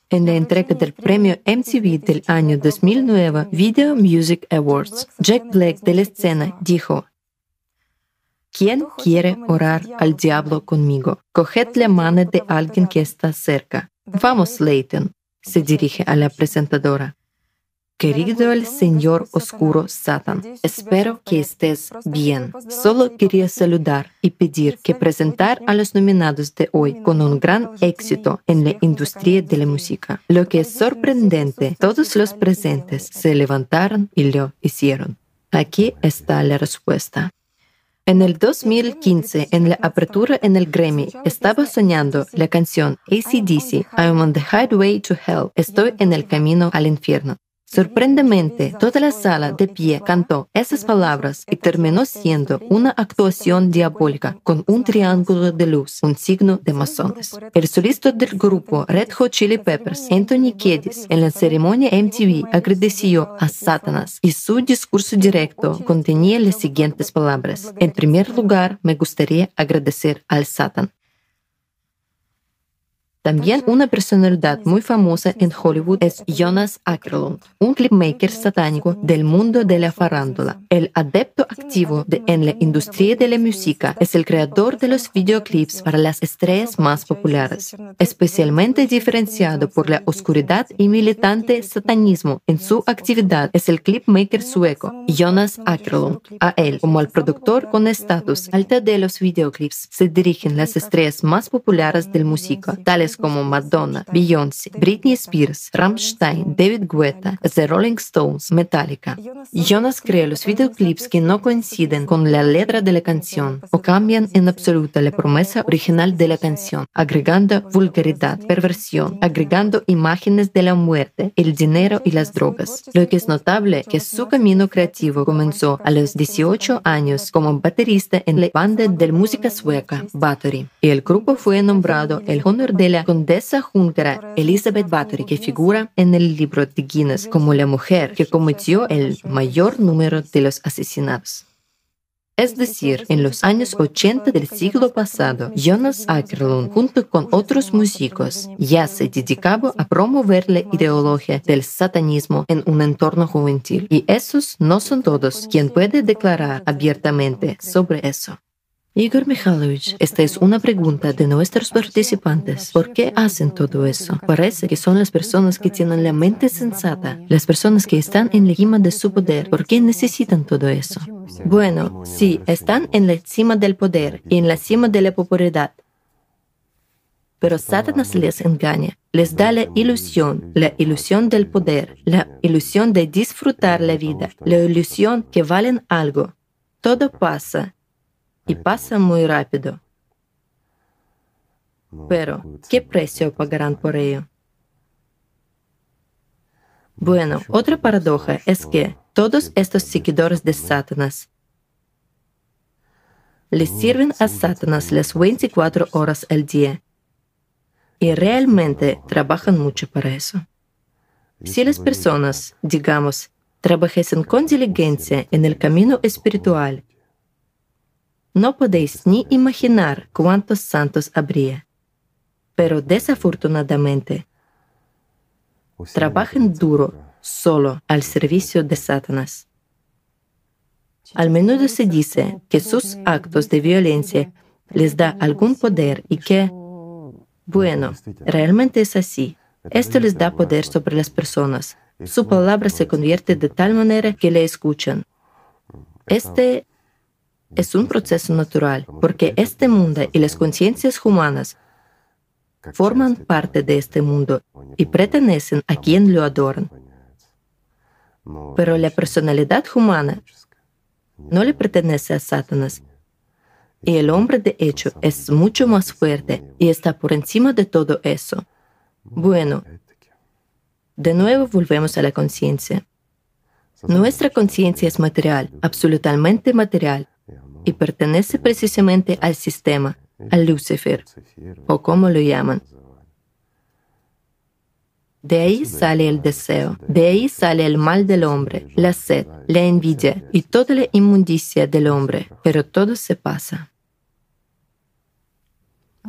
En la entrega del premio MTV del año 2009 Video Music Awards, Jack Black de la escena dijo, ¿Quién quiere orar al diablo conmigo? Coged la mano de alguien que está cerca. Vamos, Leighton, se dirige a la presentadora. Querido el Señor Oscuro Satan, espero que estés bien. Solo quería saludar y pedir que presentar a los nominados de hoy con un gran éxito en la industria de la música. Lo que es sorprendente, todos los presentes se levantaron y lo hicieron. Aquí está la respuesta. En el 2015, en la apertura en el Grammy, estaba soñando la canción ACDC, I'm on the highway to hell, estoy en el camino al infierno. Sorprendentemente, toda la sala de pie cantó esas palabras y terminó siendo una actuación diabólica con un triángulo de luz, un signo de masones. El solista del grupo Red Hot Chili Peppers, Anthony Kiedis, en la ceremonia MTV agradeció a Satanás y su discurso directo contenía las siguientes palabras. En primer lugar, me gustaría agradecer al Satan también una personalidad muy famosa en Hollywood es Jonas Ackerlund, un clipmaker satánico del mundo de la farándula. El adepto activo de, en la industria de la música es el creador de los videoclips para las estrellas más populares, especialmente diferenciado por la oscuridad y militante satanismo en su actividad es el clipmaker sueco Jonas Ackerlund. A él, como al productor con estatus alta de los videoclips, se dirigen las estrellas más populares del música, tales como Madonna, Beyoncé, Britney Spears, Rammstein, David Guetta, The Rolling Stones, Metallica. Jonas crea los videoclips que no coinciden con la letra de la canción o cambian en absoluto la promesa original de la canción, agregando vulgaridad, perversión, agregando imágenes de la muerte, el dinero y las drogas. Lo que es notable que su camino creativo comenzó a los 18 años como baterista en la banda de música sueca Battery, y el grupo fue nombrado el honor de la condesa húngara Elizabeth Bathory, que figura en el libro de Guinness como la mujer que cometió el mayor número de los asesinatos. Es decir, en los años 80 del siglo pasado, Jonas Ackerlund, junto con otros músicos, ya se dedicaba a promover la ideología del satanismo en un entorno juvenil. Y esos no son todos quien puede declarar abiertamente sobre eso. Igor Mikhailovich, esta es una pregunta de nuestros participantes. ¿Por qué hacen todo eso? Parece que son las personas que tienen la mente sensata, las personas que están en la cima de su poder. ¿Por qué necesitan todo eso? Bueno, sí, están en la cima del poder y en la cima de la popularidad. Pero Satanás les engaña, les da la ilusión, la ilusión del poder, la ilusión de disfrutar la vida, la ilusión que valen algo. Todo pasa y pasa muy rápido. Pero, ¿qué precio pagarán por ello? Bueno, otra paradoja es que todos estos seguidores de Satanás les sirven a Satanás las 24 horas al día y realmente trabajan mucho para eso. Si las personas, digamos, trabajesen con diligencia en el camino espiritual no podéis ni imaginar cuántos santos habría. Pero desafortunadamente, trabajan duro solo al servicio de Satanás. Al menudo se dice que sus actos de violencia les da algún poder y que, bueno, realmente es así. Esto les da poder sobre las personas. Su palabra se convierte de tal manera que le escuchan. Este es un proceso natural, porque este mundo y las conciencias humanas forman parte de este mundo y pertenecen a quien lo adoran. Pero la personalidad humana no le pertenece a Satanás. Y el hombre, de hecho, es mucho más fuerte y está por encima de todo eso. Bueno, de nuevo volvemos a la conciencia. Nuestra conciencia es material, absolutamente material, y pertenece precisamente al sistema, al Lucifer, o como lo llaman. De ahí sale el deseo, de ahí sale el mal del hombre, la sed, la envidia y toda la inmundicia del hombre, pero todo se pasa.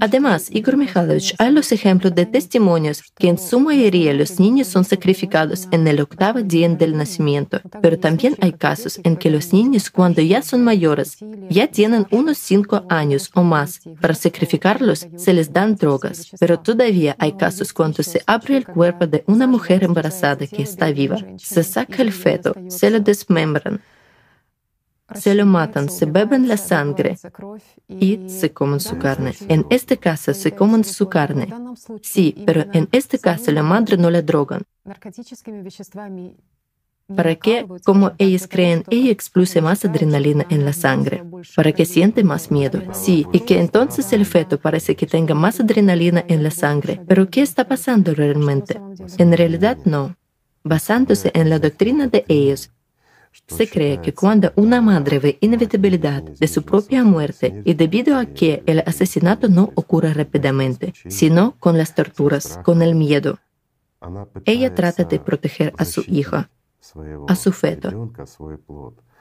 Además, Igor Mikhailovich, hay los ejemplos de testimonios que en su mayoría los niños son sacrificados en el octavo día del nacimiento, pero también hay casos en que los niños cuando ya son mayores, ya tienen unos cinco años o más, para sacrificarlos se les dan drogas, pero todavía hay casos cuando se abre el cuerpo de una mujer embarazada que está viva, se saca el feto, se lo desmembran, se lo matan, se beben la sangre y se comen su carne. En este caso se comen su carne. Sí, pero en este caso la madre no la drogan. Para que, como ellos creen, ella expulse más adrenalina en la sangre, para que siente más miedo. Sí, y que entonces el feto parece que tenga más adrenalina en la sangre. Pero ¿qué está pasando realmente? En realidad no. Basándose en la doctrina de ellos, se cree que cuando una madre ve inevitabilidad de su propia muerte y debido a que el asesinato no ocurre rápidamente, sino con las torturas, con el miedo, ella trata de proteger a su hija, a su feto,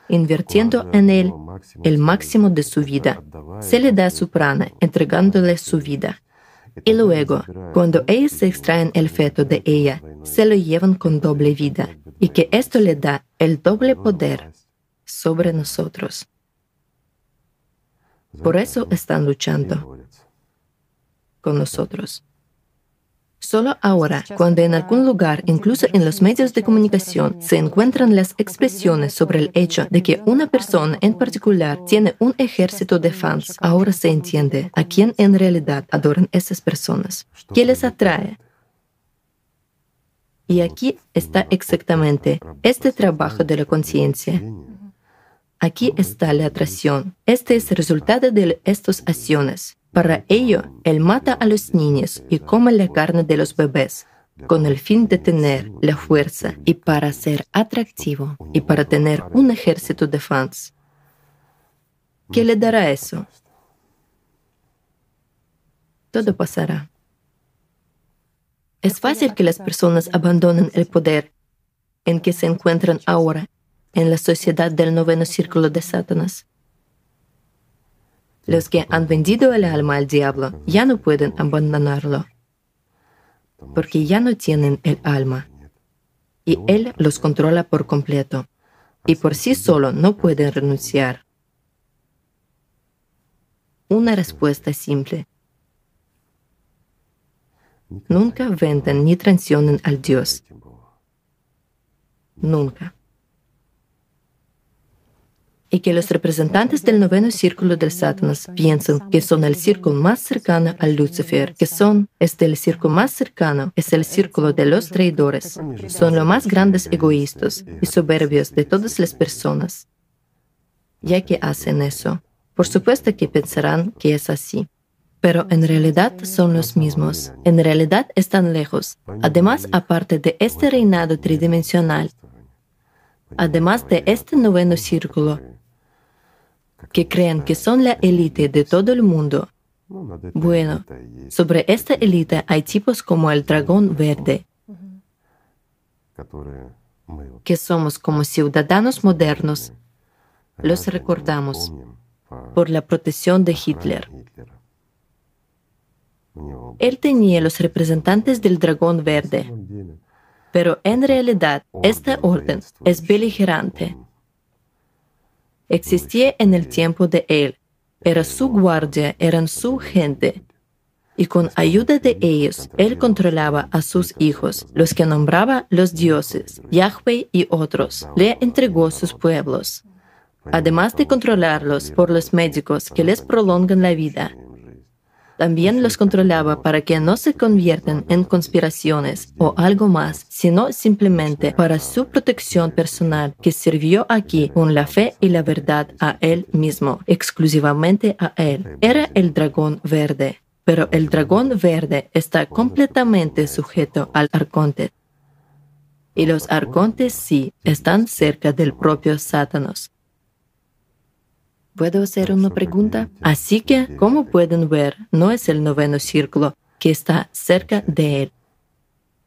invirtiendo en él el máximo de su vida. Se le da su prana, entregándole su vida. Y luego, cuando ellos extraen el feto de ella, se lo llevan con doble vida, y que esto le da el doble poder sobre nosotros. Por eso están luchando con nosotros. Solo ahora, cuando en algún lugar, incluso en los medios de comunicación, se encuentran las expresiones sobre el hecho de que una persona en particular tiene un ejército de fans, ahora se entiende a quién en realidad adoran esas personas. ¿Qué les atrae? Y aquí está exactamente este trabajo de la conciencia. Aquí está la atracción. Este es el resultado de estas acciones. Para ello, él mata a los niños y come la carne de los bebés con el fin de tener la fuerza y para ser atractivo y para tener un ejército de fans. ¿Qué le dará eso? Todo pasará. Es fácil que las personas abandonen el poder en que se encuentran ahora en la sociedad del noveno círculo de Satanás. Los que han vendido el alma al diablo ya no pueden abandonarlo, porque ya no tienen el alma, y él los controla por completo, y por sí solo no pueden renunciar. Una respuesta simple. Nunca venden ni traicionen al Dios. Nunca y que los representantes del noveno círculo del Satanás piensan que son el círculo más cercano al Lucifer, que son, este el círculo más cercano, es el círculo de los traidores. Son los más grandes egoístas y soberbios de todas las personas. Ya que hacen eso, por supuesto que pensarán que es así. Pero en realidad son los mismos, en realidad están lejos. Además, aparte de este reinado tridimensional, además de este noveno círculo, que creen que son la élite de todo el mundo. Bueno, sobre esta élite hay tipos como el dragón verde, que somos como ciudadanos modernos, los recordamos por la protección de Hitler. Él tenía los representantes del dragón verde, pero en realidad esta orden es beligerante existía en el tiempo de él. Era su guardia, eran su gente. Y con ayuda de ellos, él controlaba a sus hijos, los que nombraba los dioses, Yahweh y otros. Le entregó sus pueblos. Además de controlarlos por los médicos que les prolongan la vida, también los controlaba para que no se conviertan en conspiraciones o algo más, sino simplemente para su protección personal que sirvió aquí con la fe y la verdad a él mismo, exclusivamente a él. Era el dragón verde, pero el dragón verde está completamente sujeto al arconte. Y los arcontes sí están cerca del propio Satanás. ¿Puedo hacer una pregunta? Así que, como pueden ver, no es el noveno círculo que está cerca de él.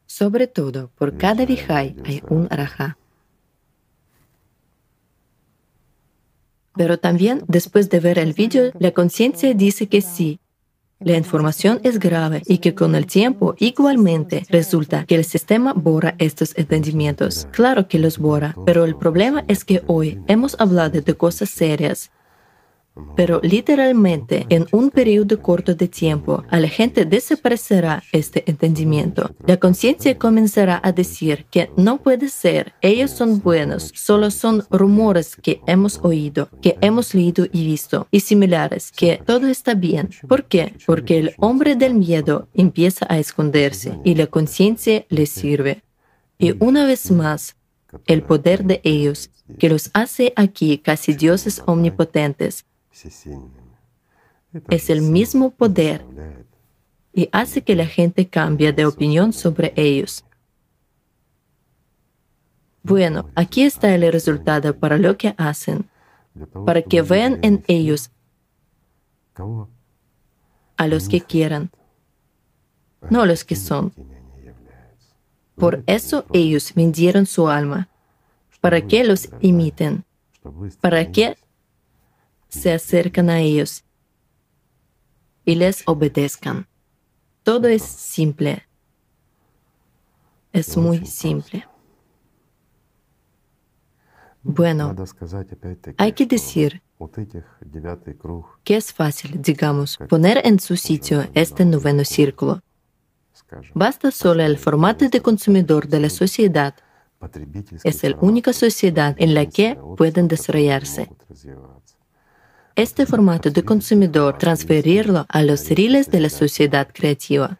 Sobre todo, por cada vijay hay un araja. Pero también, después de ver el vídeo, la conciencia dice que sí, la información es grave y que con el tiempo igualmente resulta que el sistema borra estos entendimientos. Claro que los borra, pero el problema es que hoy hemos hablado de cosas serias pero literalmente, en un periodo corto de tiempo, a la gente desaparecerá este entendimiento. La conciencia comenzará a decir que no puede ser, ellos son buenos, solo son rumores que hemos oído, que hemos leído y visto, y similares, que todo está bien. ¿Por qué? Porque el hombre del miedo empieza a esconderse y la conciencia le sirve. Y una vez más, el poder de ellos, que los hace aquí casi dioses omnipotentes, es el mismo poder y hace que la gente cambie de opinión sobre ellos. Bueno, aquí está el resultado para lo que hacen, para que vean en ellos a los que quieran, no a los que son. Por eso ellos vendieron su alma, para que los imiten, para que se acercan a ellos y les obedezcan. Todo es simple. Es muy simple. Bueno, hay que decir que es fácil, digamos, poner en su sitio este noveno círculo. Basta solo el formato de consumidor de la sociedad. Es la única sociedad en la que pueden desarrollarse. Este formato de consumidor transferirlo a los riles de la sociedad creativa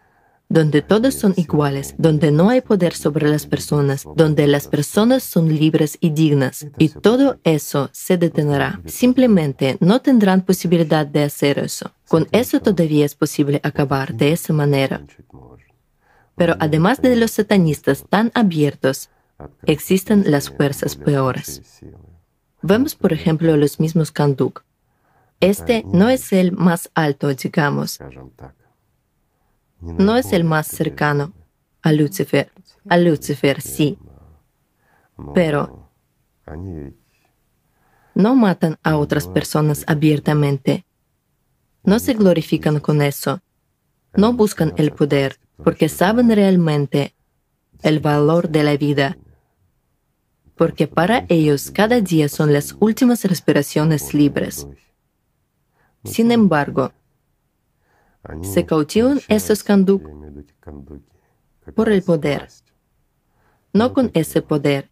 donde todos son iguales, donde no hay poder sobre las personas, donde las personas son libres y dignas. Y todo eso se detendrá. Simplemente no tendrán posibilidad de hacer eso. Con eso todavía es posible acabar de esa manera. Pero además de los satanistas tan abiertos, existen las fuerzas peores. Vemos, por ejemplo, los mismos Kanduk. Este no es el más alto, digamos, no es el más cercano a Lucifer. A Lucifer sí. Pero no matan a otras personas abiertamente. No se glorifican con eso. No buscan el poder porque saben realmente el valor de la vida. Porque para ellos cada día son las últimas respiraciones libres. Sin embargo, se cautivan esos kanduk por el poder, no con ese poder,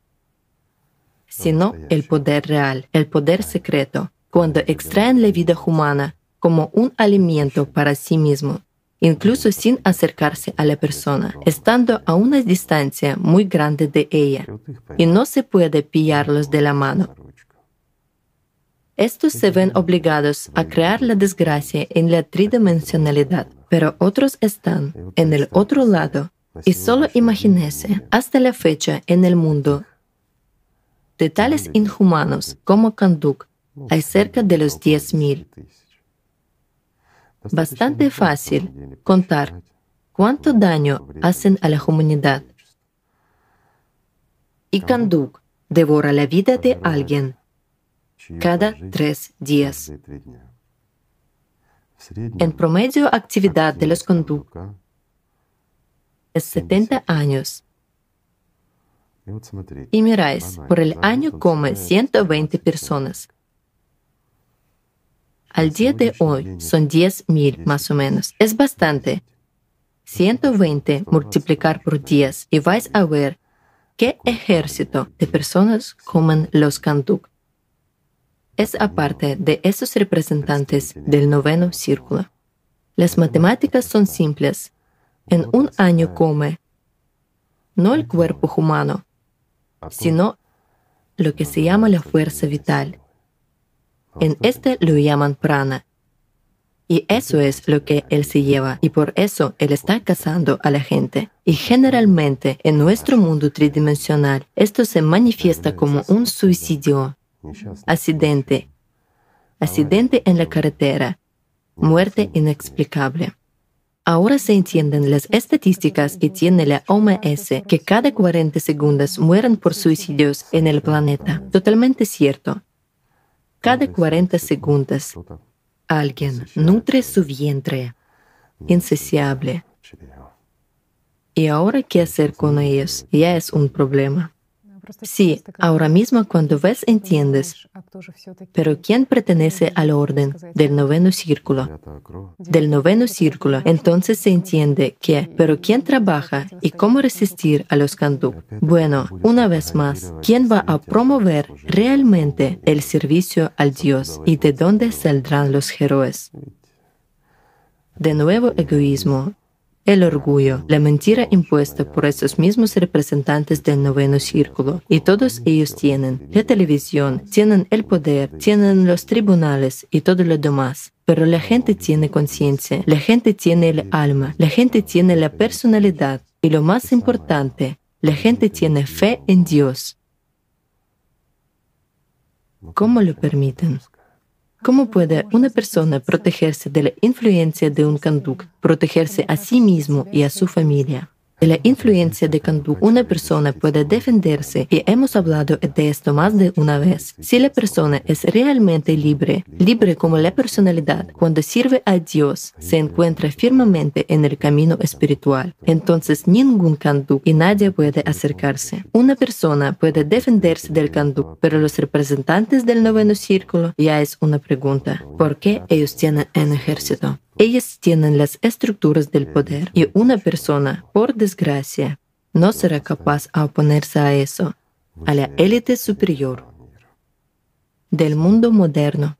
sino el poder real, el poder secreto, cuando extraen la vida humana como un alimento para sí mismo, incluso sin acercarse a la persona, estando a una distancia muy grande de ella, y no se puede pillarlos de la mano. Estos se ven obligados a crear la desgracia en la tridimensionalidad, pero otros están en el otro lado y solo imagínese hasta la fecha en el mundo de tales inhumanos como Kanduk hay cerca de los 10.000. Bastante fácil contar cuánto daño hacen a la humanidad. Y Kanduk devora la vida de alguien cada tres días. En promedio, actividad de los conductos es 70 años. Y miráis, por el año come 120 personas. Al día de hoy son 10.000 más o menos. Es bastante. 120 multiplicar por 10 y vais a ver qué ejército de personas comen los conductos es aparte de esos representantes del noveno círculo. Las matemáticas son simples. En un año come no el cuerpo humano, sino lo que se llama la fuerza vital. En este lo llaman prana. Y eso es lo que él se lleva y por eso él está cazando a la gente. Y generalmente en nuestro mundo tridimensional esto se manifiesta como un suicidio accidente, accidente en la carretera, muerte inexplicable. Ahora se entienden las estadísticas que tiene la OMS que cada 40 segundos mueren por suicidios en el planeta. Totalmente cierto. Cada 40 segundos alguien nutre su vientre insaciable. Y ahora qué hacer con ellos ya es un problema. Sí, ahora mismo cuando ves entiendes, pero ¿quién pertenece al orden del noveno círculo? Del noveno círculo, entonces se entiende que, pero ¿quién trabaja y cómo resistir a los kanduk? Bueno, una vez más, ¿quién va a promover realmente el servicio al Dios y de dónde saldrán los héroes? De nuevo egoísmo, el orgullo, la mentira impuesta por esos mismos representantes del noveno círculo. Y todos ellos tienen la televisión, tienen el poder, tienen los tribunales y todo lo demás. Pero la gente tiene conciencia, la gente tiene el alma, la gente tiene la personalidad y lo más importante, la gente tiene fe en Dios. ¿Cómo lo permiten? ¿Cómo puede una persona protegerse de la influencia de un conducto, protegerse a sí mismo y a su familia? De la influencia de conducta, una persona puede defenderse y hemos hablado de esto más de una vez. Si la persona es realmente libre, libre como la personalidad, cuando sirve a Dios, se encuentra firmemente en el camino espiritual, entonces ningún conducto y nadie puede acercarse. Una persona puede defenderse del conducto, pero los representantes del noveno círculo ya es una pregunta. ¿Por qué ellos tienen un ejército? Ellas tienen las estructuras del poder y una persona, por desgracia, no será capaz de oponerse a eso, a la élite superior del mundo moderno.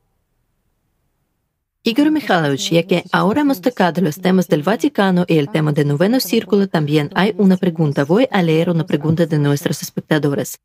Igor Mikhailovich, ya que ahora hemos tocado los temas del Vaticano y el tema del noveno círculo, también hay una pregunta. Voy a leer una pregunta de nuestros espectadores.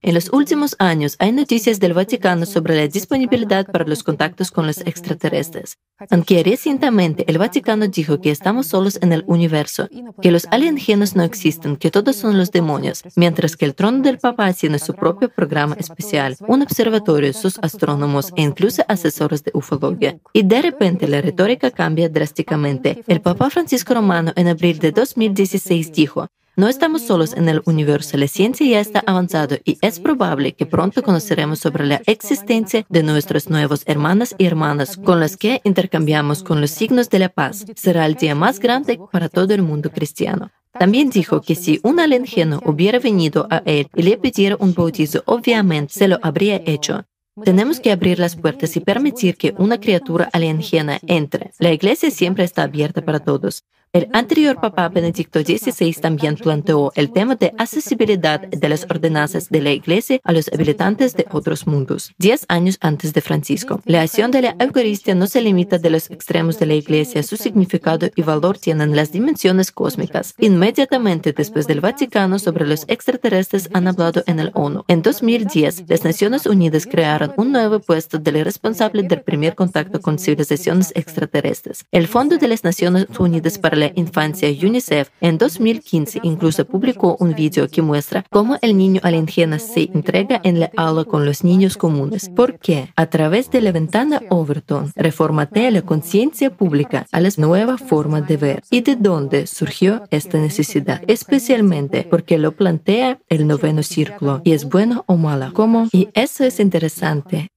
En los últimos años hay noticias del Vaticano sobre la disponibilidad para los contactos con los extraterrestres. Aunque recientemente el Vaticano dijo que estamos solos en el universo, que los alienígenas no existen, que todos son los demonios, mientras que el trono del Papa tiene su propio programa especial, un observatorio, sus astrónomos e incluso asesores de ufología. Y de repente la retórica cambia drásticamente. El Papa Francisco Romano en abril de 2016 dijo, no estamos solos en el universo, la ciencia ya está avanzada y es probable que pronto conoceremos sobre la existencia de nuestros nuevos hermanas y hermanas con las que intercambiamos con los signos de la paz. Será el día más grande para todo el mundo cristiano. También dijo que si un alienígena hubiera venido a él y le pidiera un bautizo, obviamente se lo habría hecho. Tenemos que abrir las puertas y permitir que una criatura alienígena entre. La iglesia siempre está abierta para todos. El anterior Papa Benedicto XVI también planteó el tema de accesibilidad de las ordenanzas de la Iglesia a los habitantes de otros mundos, diez años antes de Francisco. La acción de la Eucaristía no se limita de los extremos de la Iglesia, su significado y valor tienen las dimensiones cósmicas. Inmediatamente después del Vaticano sobre los extraterrestres han hablado en el ONU. En 2010, las Naciones Unidas crearon un nuevo puesto del responsable del primer contacto con civilizaciones extraterrestres. El Fondo de las Naciones Unidas para la Infancia UNICEF en 2015 incluso publicó un video que muestra cómo el niño alienígena se entrega en la aula con los niños comunes, porque a través de la ventana Overton reformatea la conciencia pública a la nueva forma de ver. Y de dónde surgió esta necesidad, especialmente porque lo plantea el noveno círculo y es bueno o malo, como y eso es interesante.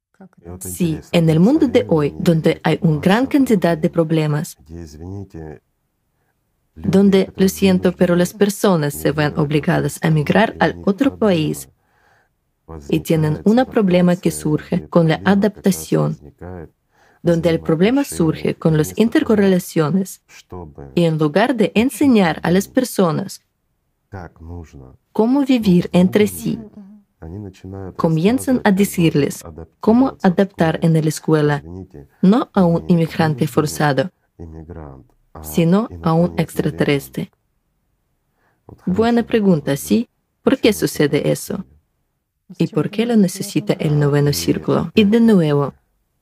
Sí, en el mundo de hoy, donde hay una gran cantidad de problemas, donde, lo siento, pero las personas se ven obligadas a emigrar al otro país y tienen un problema que surge con la adaptación, donde el problema surge con las intercorrelaciones y en lugar de enseñar a las personas cómo vivir entre sí, comienzan a decirles cómo adaptar en la escuela, no a un inmigrante forzado, sino a un extraterrestre. Buena pregunta, ¿sí? ¿Por qué sucede eso? ¿Y por qué lo necesita el noveno círculo? Y de nuevo,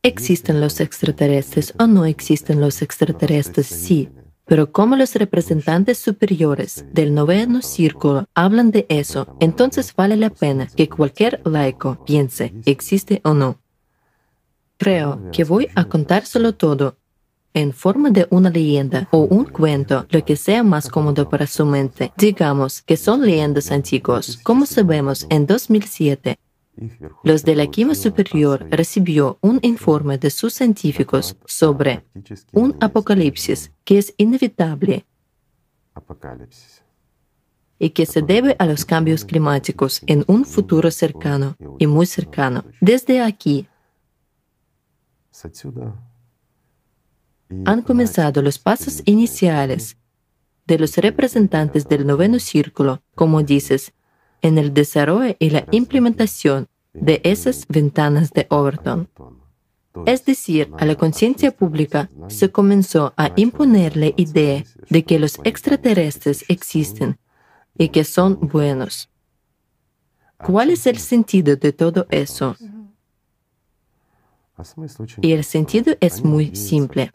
¿existen los extraterrestres o no existen los extraterrestres? Sí. Pero como los representantes superiores del noveno círculo hablan de eso, entonces vale la pena que cualquier laico piense, ¿existe o no? Creo que voy a contárselo todo en forma de una leyenda o un cuento, lo que sea más cómodo para su mente. Digamos que son leyendas antiguas. Como sabemos, en 2007, los de la Quima Superior recibió un informe de sus científicos sobre un apocalipsis que es inevitable y que se debe a los cambios climáticos en un futuro cercano y muy cercano. Desde aquí, han comenzado los pasos iniciales de los representantes del noveno círculo, como dices, en el desarrollo y la implementación de esas ventanas de Overton. Es decir, a la conciencia pública se comenzó a imponer la idea de que los extraterrestres existen y que son buenos. ¿Cuál es el sentido de todo eso? Y el sentido es muy simple.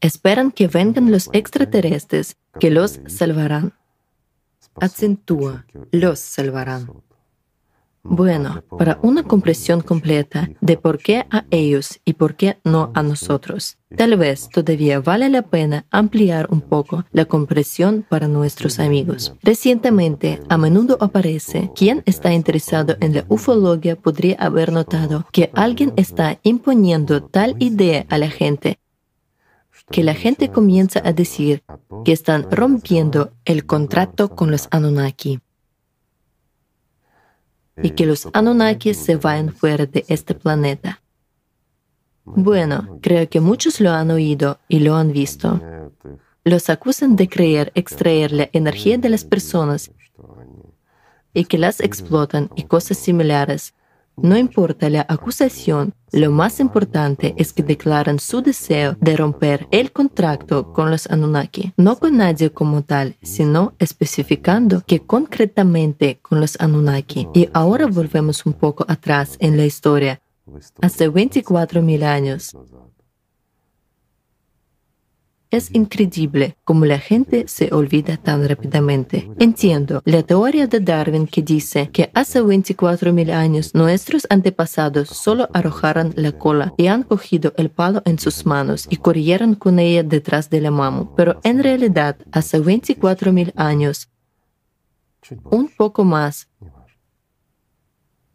Esperan que vengan los extraterrestres que los salvarán. Acentúa, los salvarán. Bueno, para una comprensión completa de por qué a ellos y por qué no a nosotros, tal vez todavía vale la pena ampliar un poco la comprensión para nuestros amigos. Recientemente, a menudo aparece, quien está interesado en la ufología podría haber notado que alguien está imponiendo tal idea a la gente que la gente comienza a decir que están rompiendo el contrato con los Anunnaki y que los Anunnakis se vayan fuera de este planeta. Bueno, creo que muchos lo han oído y lo han visto. Los acusan de creer extraer la energía de las personas y que las explotan y cosas similares. No importa la acusación, lo más importante es que declaran su deseo de romper el contrato con los Anunnaki, no con nadie como tal, sino especificando que concretamente con los Anunnaki. Y ahora volvemos un poco atrás en la historia, hace 24.000 años. Es increíble cómo la gente se olvida tan rápidamente. Entiendo la teoría de Darwin que dice que hace 24.000 años nuestros antepasados solo arrojaron la cola y han cogido el palo en sus manos y corrieron con ella detrás de la mamo. Pero en realidad, hace 24.000 años, un poco más,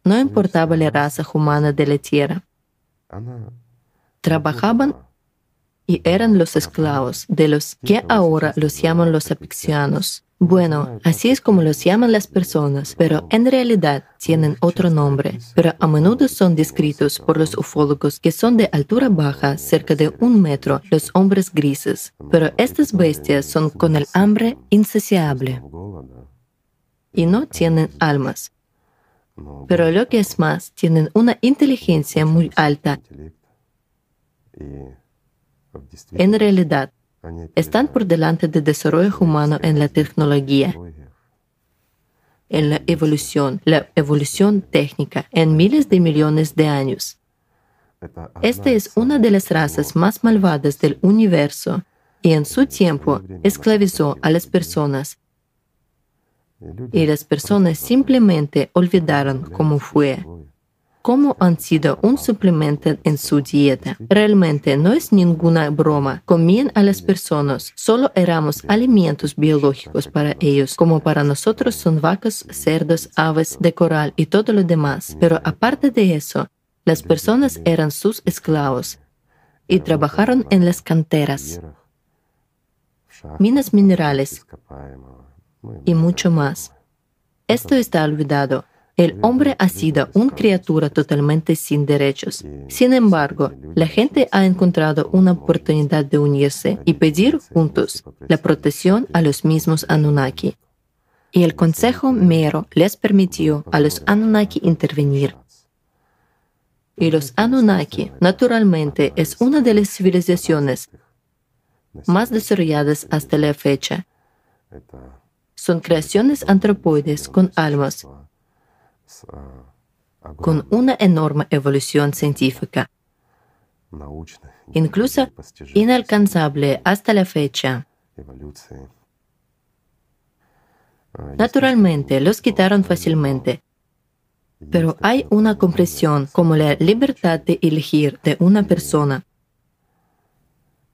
no importaba la raza humana de la tierra. Trabajaban y eran los esclavos de los que ahora los llaman los apixianos. Bueno, así es como los llaman las personas, pero en realidad tienen otro nombre, pero a menudo son descritos por los ufólogos que son de altura baja, cerca de un metro, los hombres grises. Pero estas bestias son con el hambre insaciable y no tienen almas. Pero lo que es más, tienen una inteligencia muy alta en realidad, están por delante del desarrollo humano en la tecnología, en la evolución, la evolución técnica en miles de millones de años. Esta es una de las razas más malvadas del universo y en su tiempo esclavizó a las personas. Y las personas simplemente olvidaron cómo fue como han sido un suplemento en su dieta. Realmente no es ninguna broma. Comían a las personas. Solo éramos alimentos biológicos para ellos, como para nosotros son vacas, cerdos, aves de coral y todo lo demás. Pero aparte de eso, las personas eran sus esclavos y trabajaron en las canteras, minas minerales y mucho más. Esto está olvidado el hombre ha sido una criatura totalmente sin derechos. Sin embargo, la gente ha encontrado una oportunidad de unirse y pedir juntos la protección a los mismos Anunnaki. Y el Consejo Mero les permitió a los Anunnaki intervenir. Y los Anunnaki, naturalmente, es una de las civilizaciones más desarrolladas hasta la fecha. Son creaciones antropoides con almas con una enorme evolución científica, incluso inalcanzable hasta la fecha. Naturalmente, los quitaron fácilmente, pero hay una comprensión como la libertad de elegir de una persona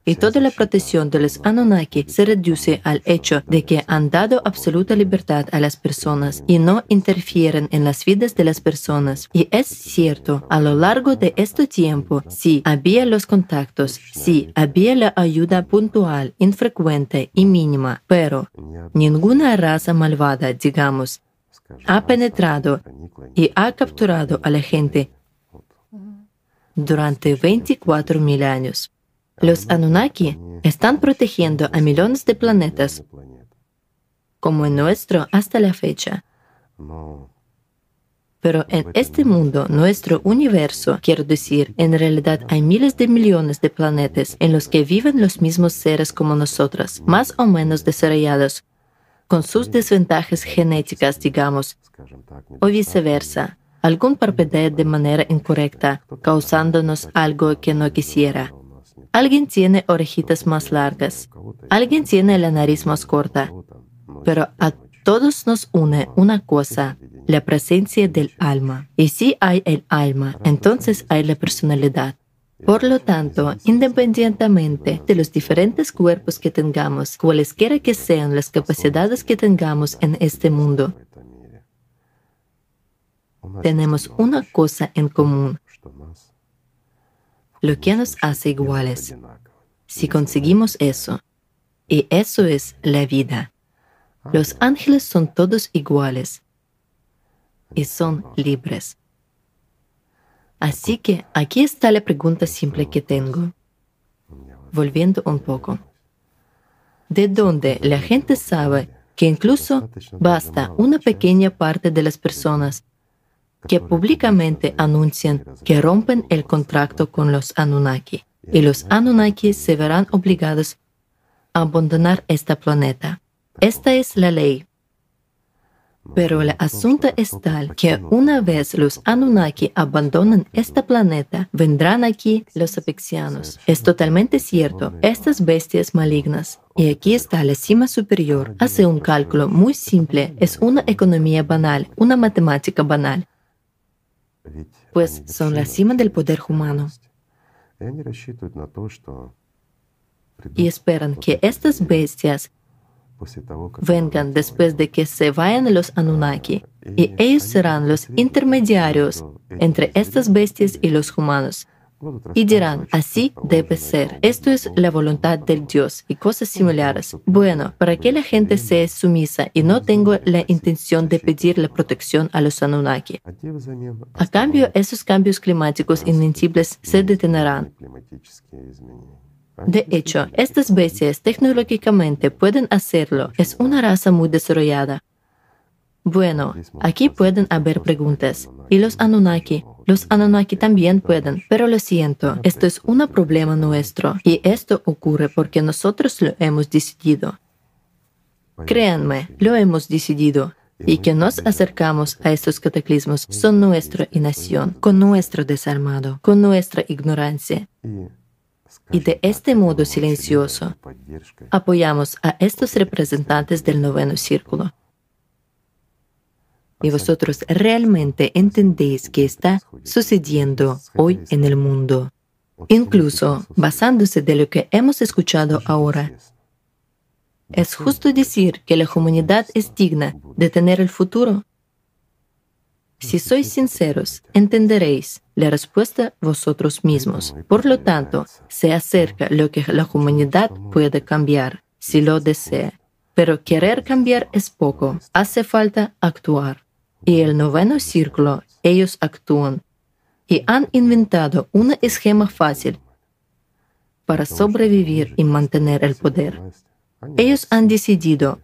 y toda la protección de los Anunnaki se reduce al hecho de que han dado absoluta libertad a las personas y no interfieren en las vidas de las personas. Y es cierto, a lo largo de este tiempo, sí había los contactos, sí había la ayuda puntual, infrecuente y mínima, pero ninguna raza malvada, digamos, ha penetrado y ha capturado a la gente durante 24.000 años. Los Anunnaki están protegiendo a millones de planetas, como el nuestro hasta la fecha. Pero en este mundo, nuestro universo, quiero decir, en realidad hay miles de millones de planetas en los que viven los mismos seres como nosotros, más o menos desarrollados, con sus desventajas genéticas, digamos, o viceversa. Algún parpadea de manera incorrecta, causándonos algo que no quisiera. Alguien tiene orejitas más largas, alguien tiene la nariz más corta, pero a todos nos une una cosa, la presencia del alma. Y si hay el alma, entonces hay la personalidad. Por lo tanto, independientemente de los diferentes cuerpos que tengamos, cualesquiera que sean las capacidades que tengamos en este mundo, tenemos una cosa en común, lo que nos hace iguales. Si conseguimos eso, y eso es la vida, los ángeles son todos iguales y son libres. Así que aquí está la pregunta simple que tengo. Volviendo un poco. ¿De dónde la gente sabe que incluso basta una pequeña parte de las personas que públicamente anuncian que rompen el contrato con los Anunnaki y los Anunnaki se verán obligados a abandonar este planeta? Esta es la ley. Pero el asunto es tal que una vez los Anunnaki abandonan este planeta, vendrán aquí los apexianos. Es totalmente cierto, estas bestias malignas. Y aquí está la cima superior. Hace un cálculo muy simple, es una economía banal, una matemática banal. Pues son la cima del poder humano. Y esperan que estas bestias vengan después de que se vayan los Anunnaki, y ellos serán los intermediarios entre estas bestias y los humanos. Y dirán, así debe ser. Esto es la voluntad del Dios y cosas similares. Bueno, para que la gente sea sumisa y no tengo la intención de pedir la protección a los Anunnaki. A cambio, esos cambios climáticos invencibles se detendrán. De hecho, estas bestias tecnológicamente pueden hacerlo. Es una raza muy desarrollada. Bueno, aquí pueden haber preguntas. ¿Y los Anunnaki? Los Anunnaki también pueden, pero lo siento, esto es un problema nuestro y esto ocurre porque nosotros lo hemos decidido. Créanme, lo hemos decidido y que nos acercamos a estos cataclismos son nuestra inacción, con nuestro desarmado, con nuestra ignorancia. Y de este modo silencioso apoyamos a estos representantes del noveno círculo. Y vosotros realmente entendéis que está sucediendo hoy en el mundo, incluso basándose de lo que hemos escuchado ahora. ¿Es justo decir que la humanidad es digna de tener el futuro? Si sois sinceros, entenderéis la respuesta vosotros mismos. Por lo tanto, se acerca lo que la humanidad puede cambiar, si lo desea. Pero querer cambiar es poco, hace falta actuar. Y el noveno círculo, ellos actúan y han inventado un esquema fácil para sobrevivir y mantener el poder. Ellos han decidido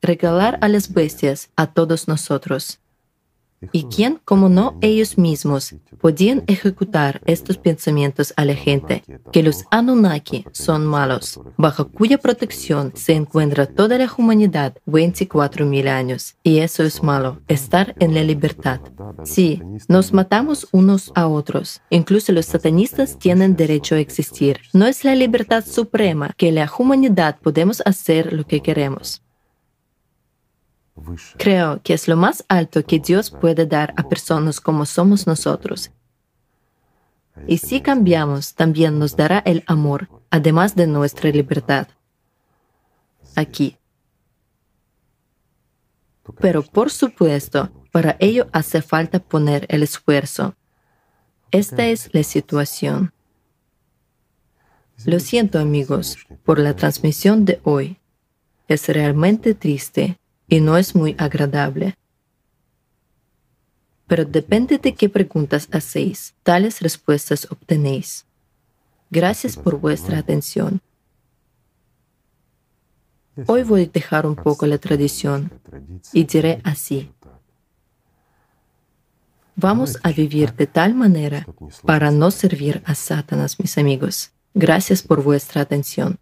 regalar a las bestias a todos nosotros y quién, como no ellos mismos, podían ejecutar estos pensamientos a la gente, que los Anunnaki son malos, bajo cuya protección se encuentra toda la humanidad 24.000 años. Y eso es malo, estar en la libertad. Sí, nos matamos unos a otros. Incluso los satanistas tienen derecho a existir. No es la libertad suprema que la humanidad podemos hacer lo que queremos. Creo que es lo más alto que Dios puede dar a personas como somos nosotros. Y si cambiamos, también nos dará el amor, además de nuestra libertad. Aquí. Pero por supuesto, para ello hace falta poner el esfuerzo. Esta es la situación. Lo siento amigos por la transmisión de hoy. Es realmente triste y no es muy agradable. Pero depende de qué preguntas hacéis, tales respuestas obtenéis. Gracias por vuestra atención. Hoy voy a dejar un poco la tradición y diré así. Vamos a vivir de tal manera para no servir a Satanás, mis amigos. Gracias por vuestra atención.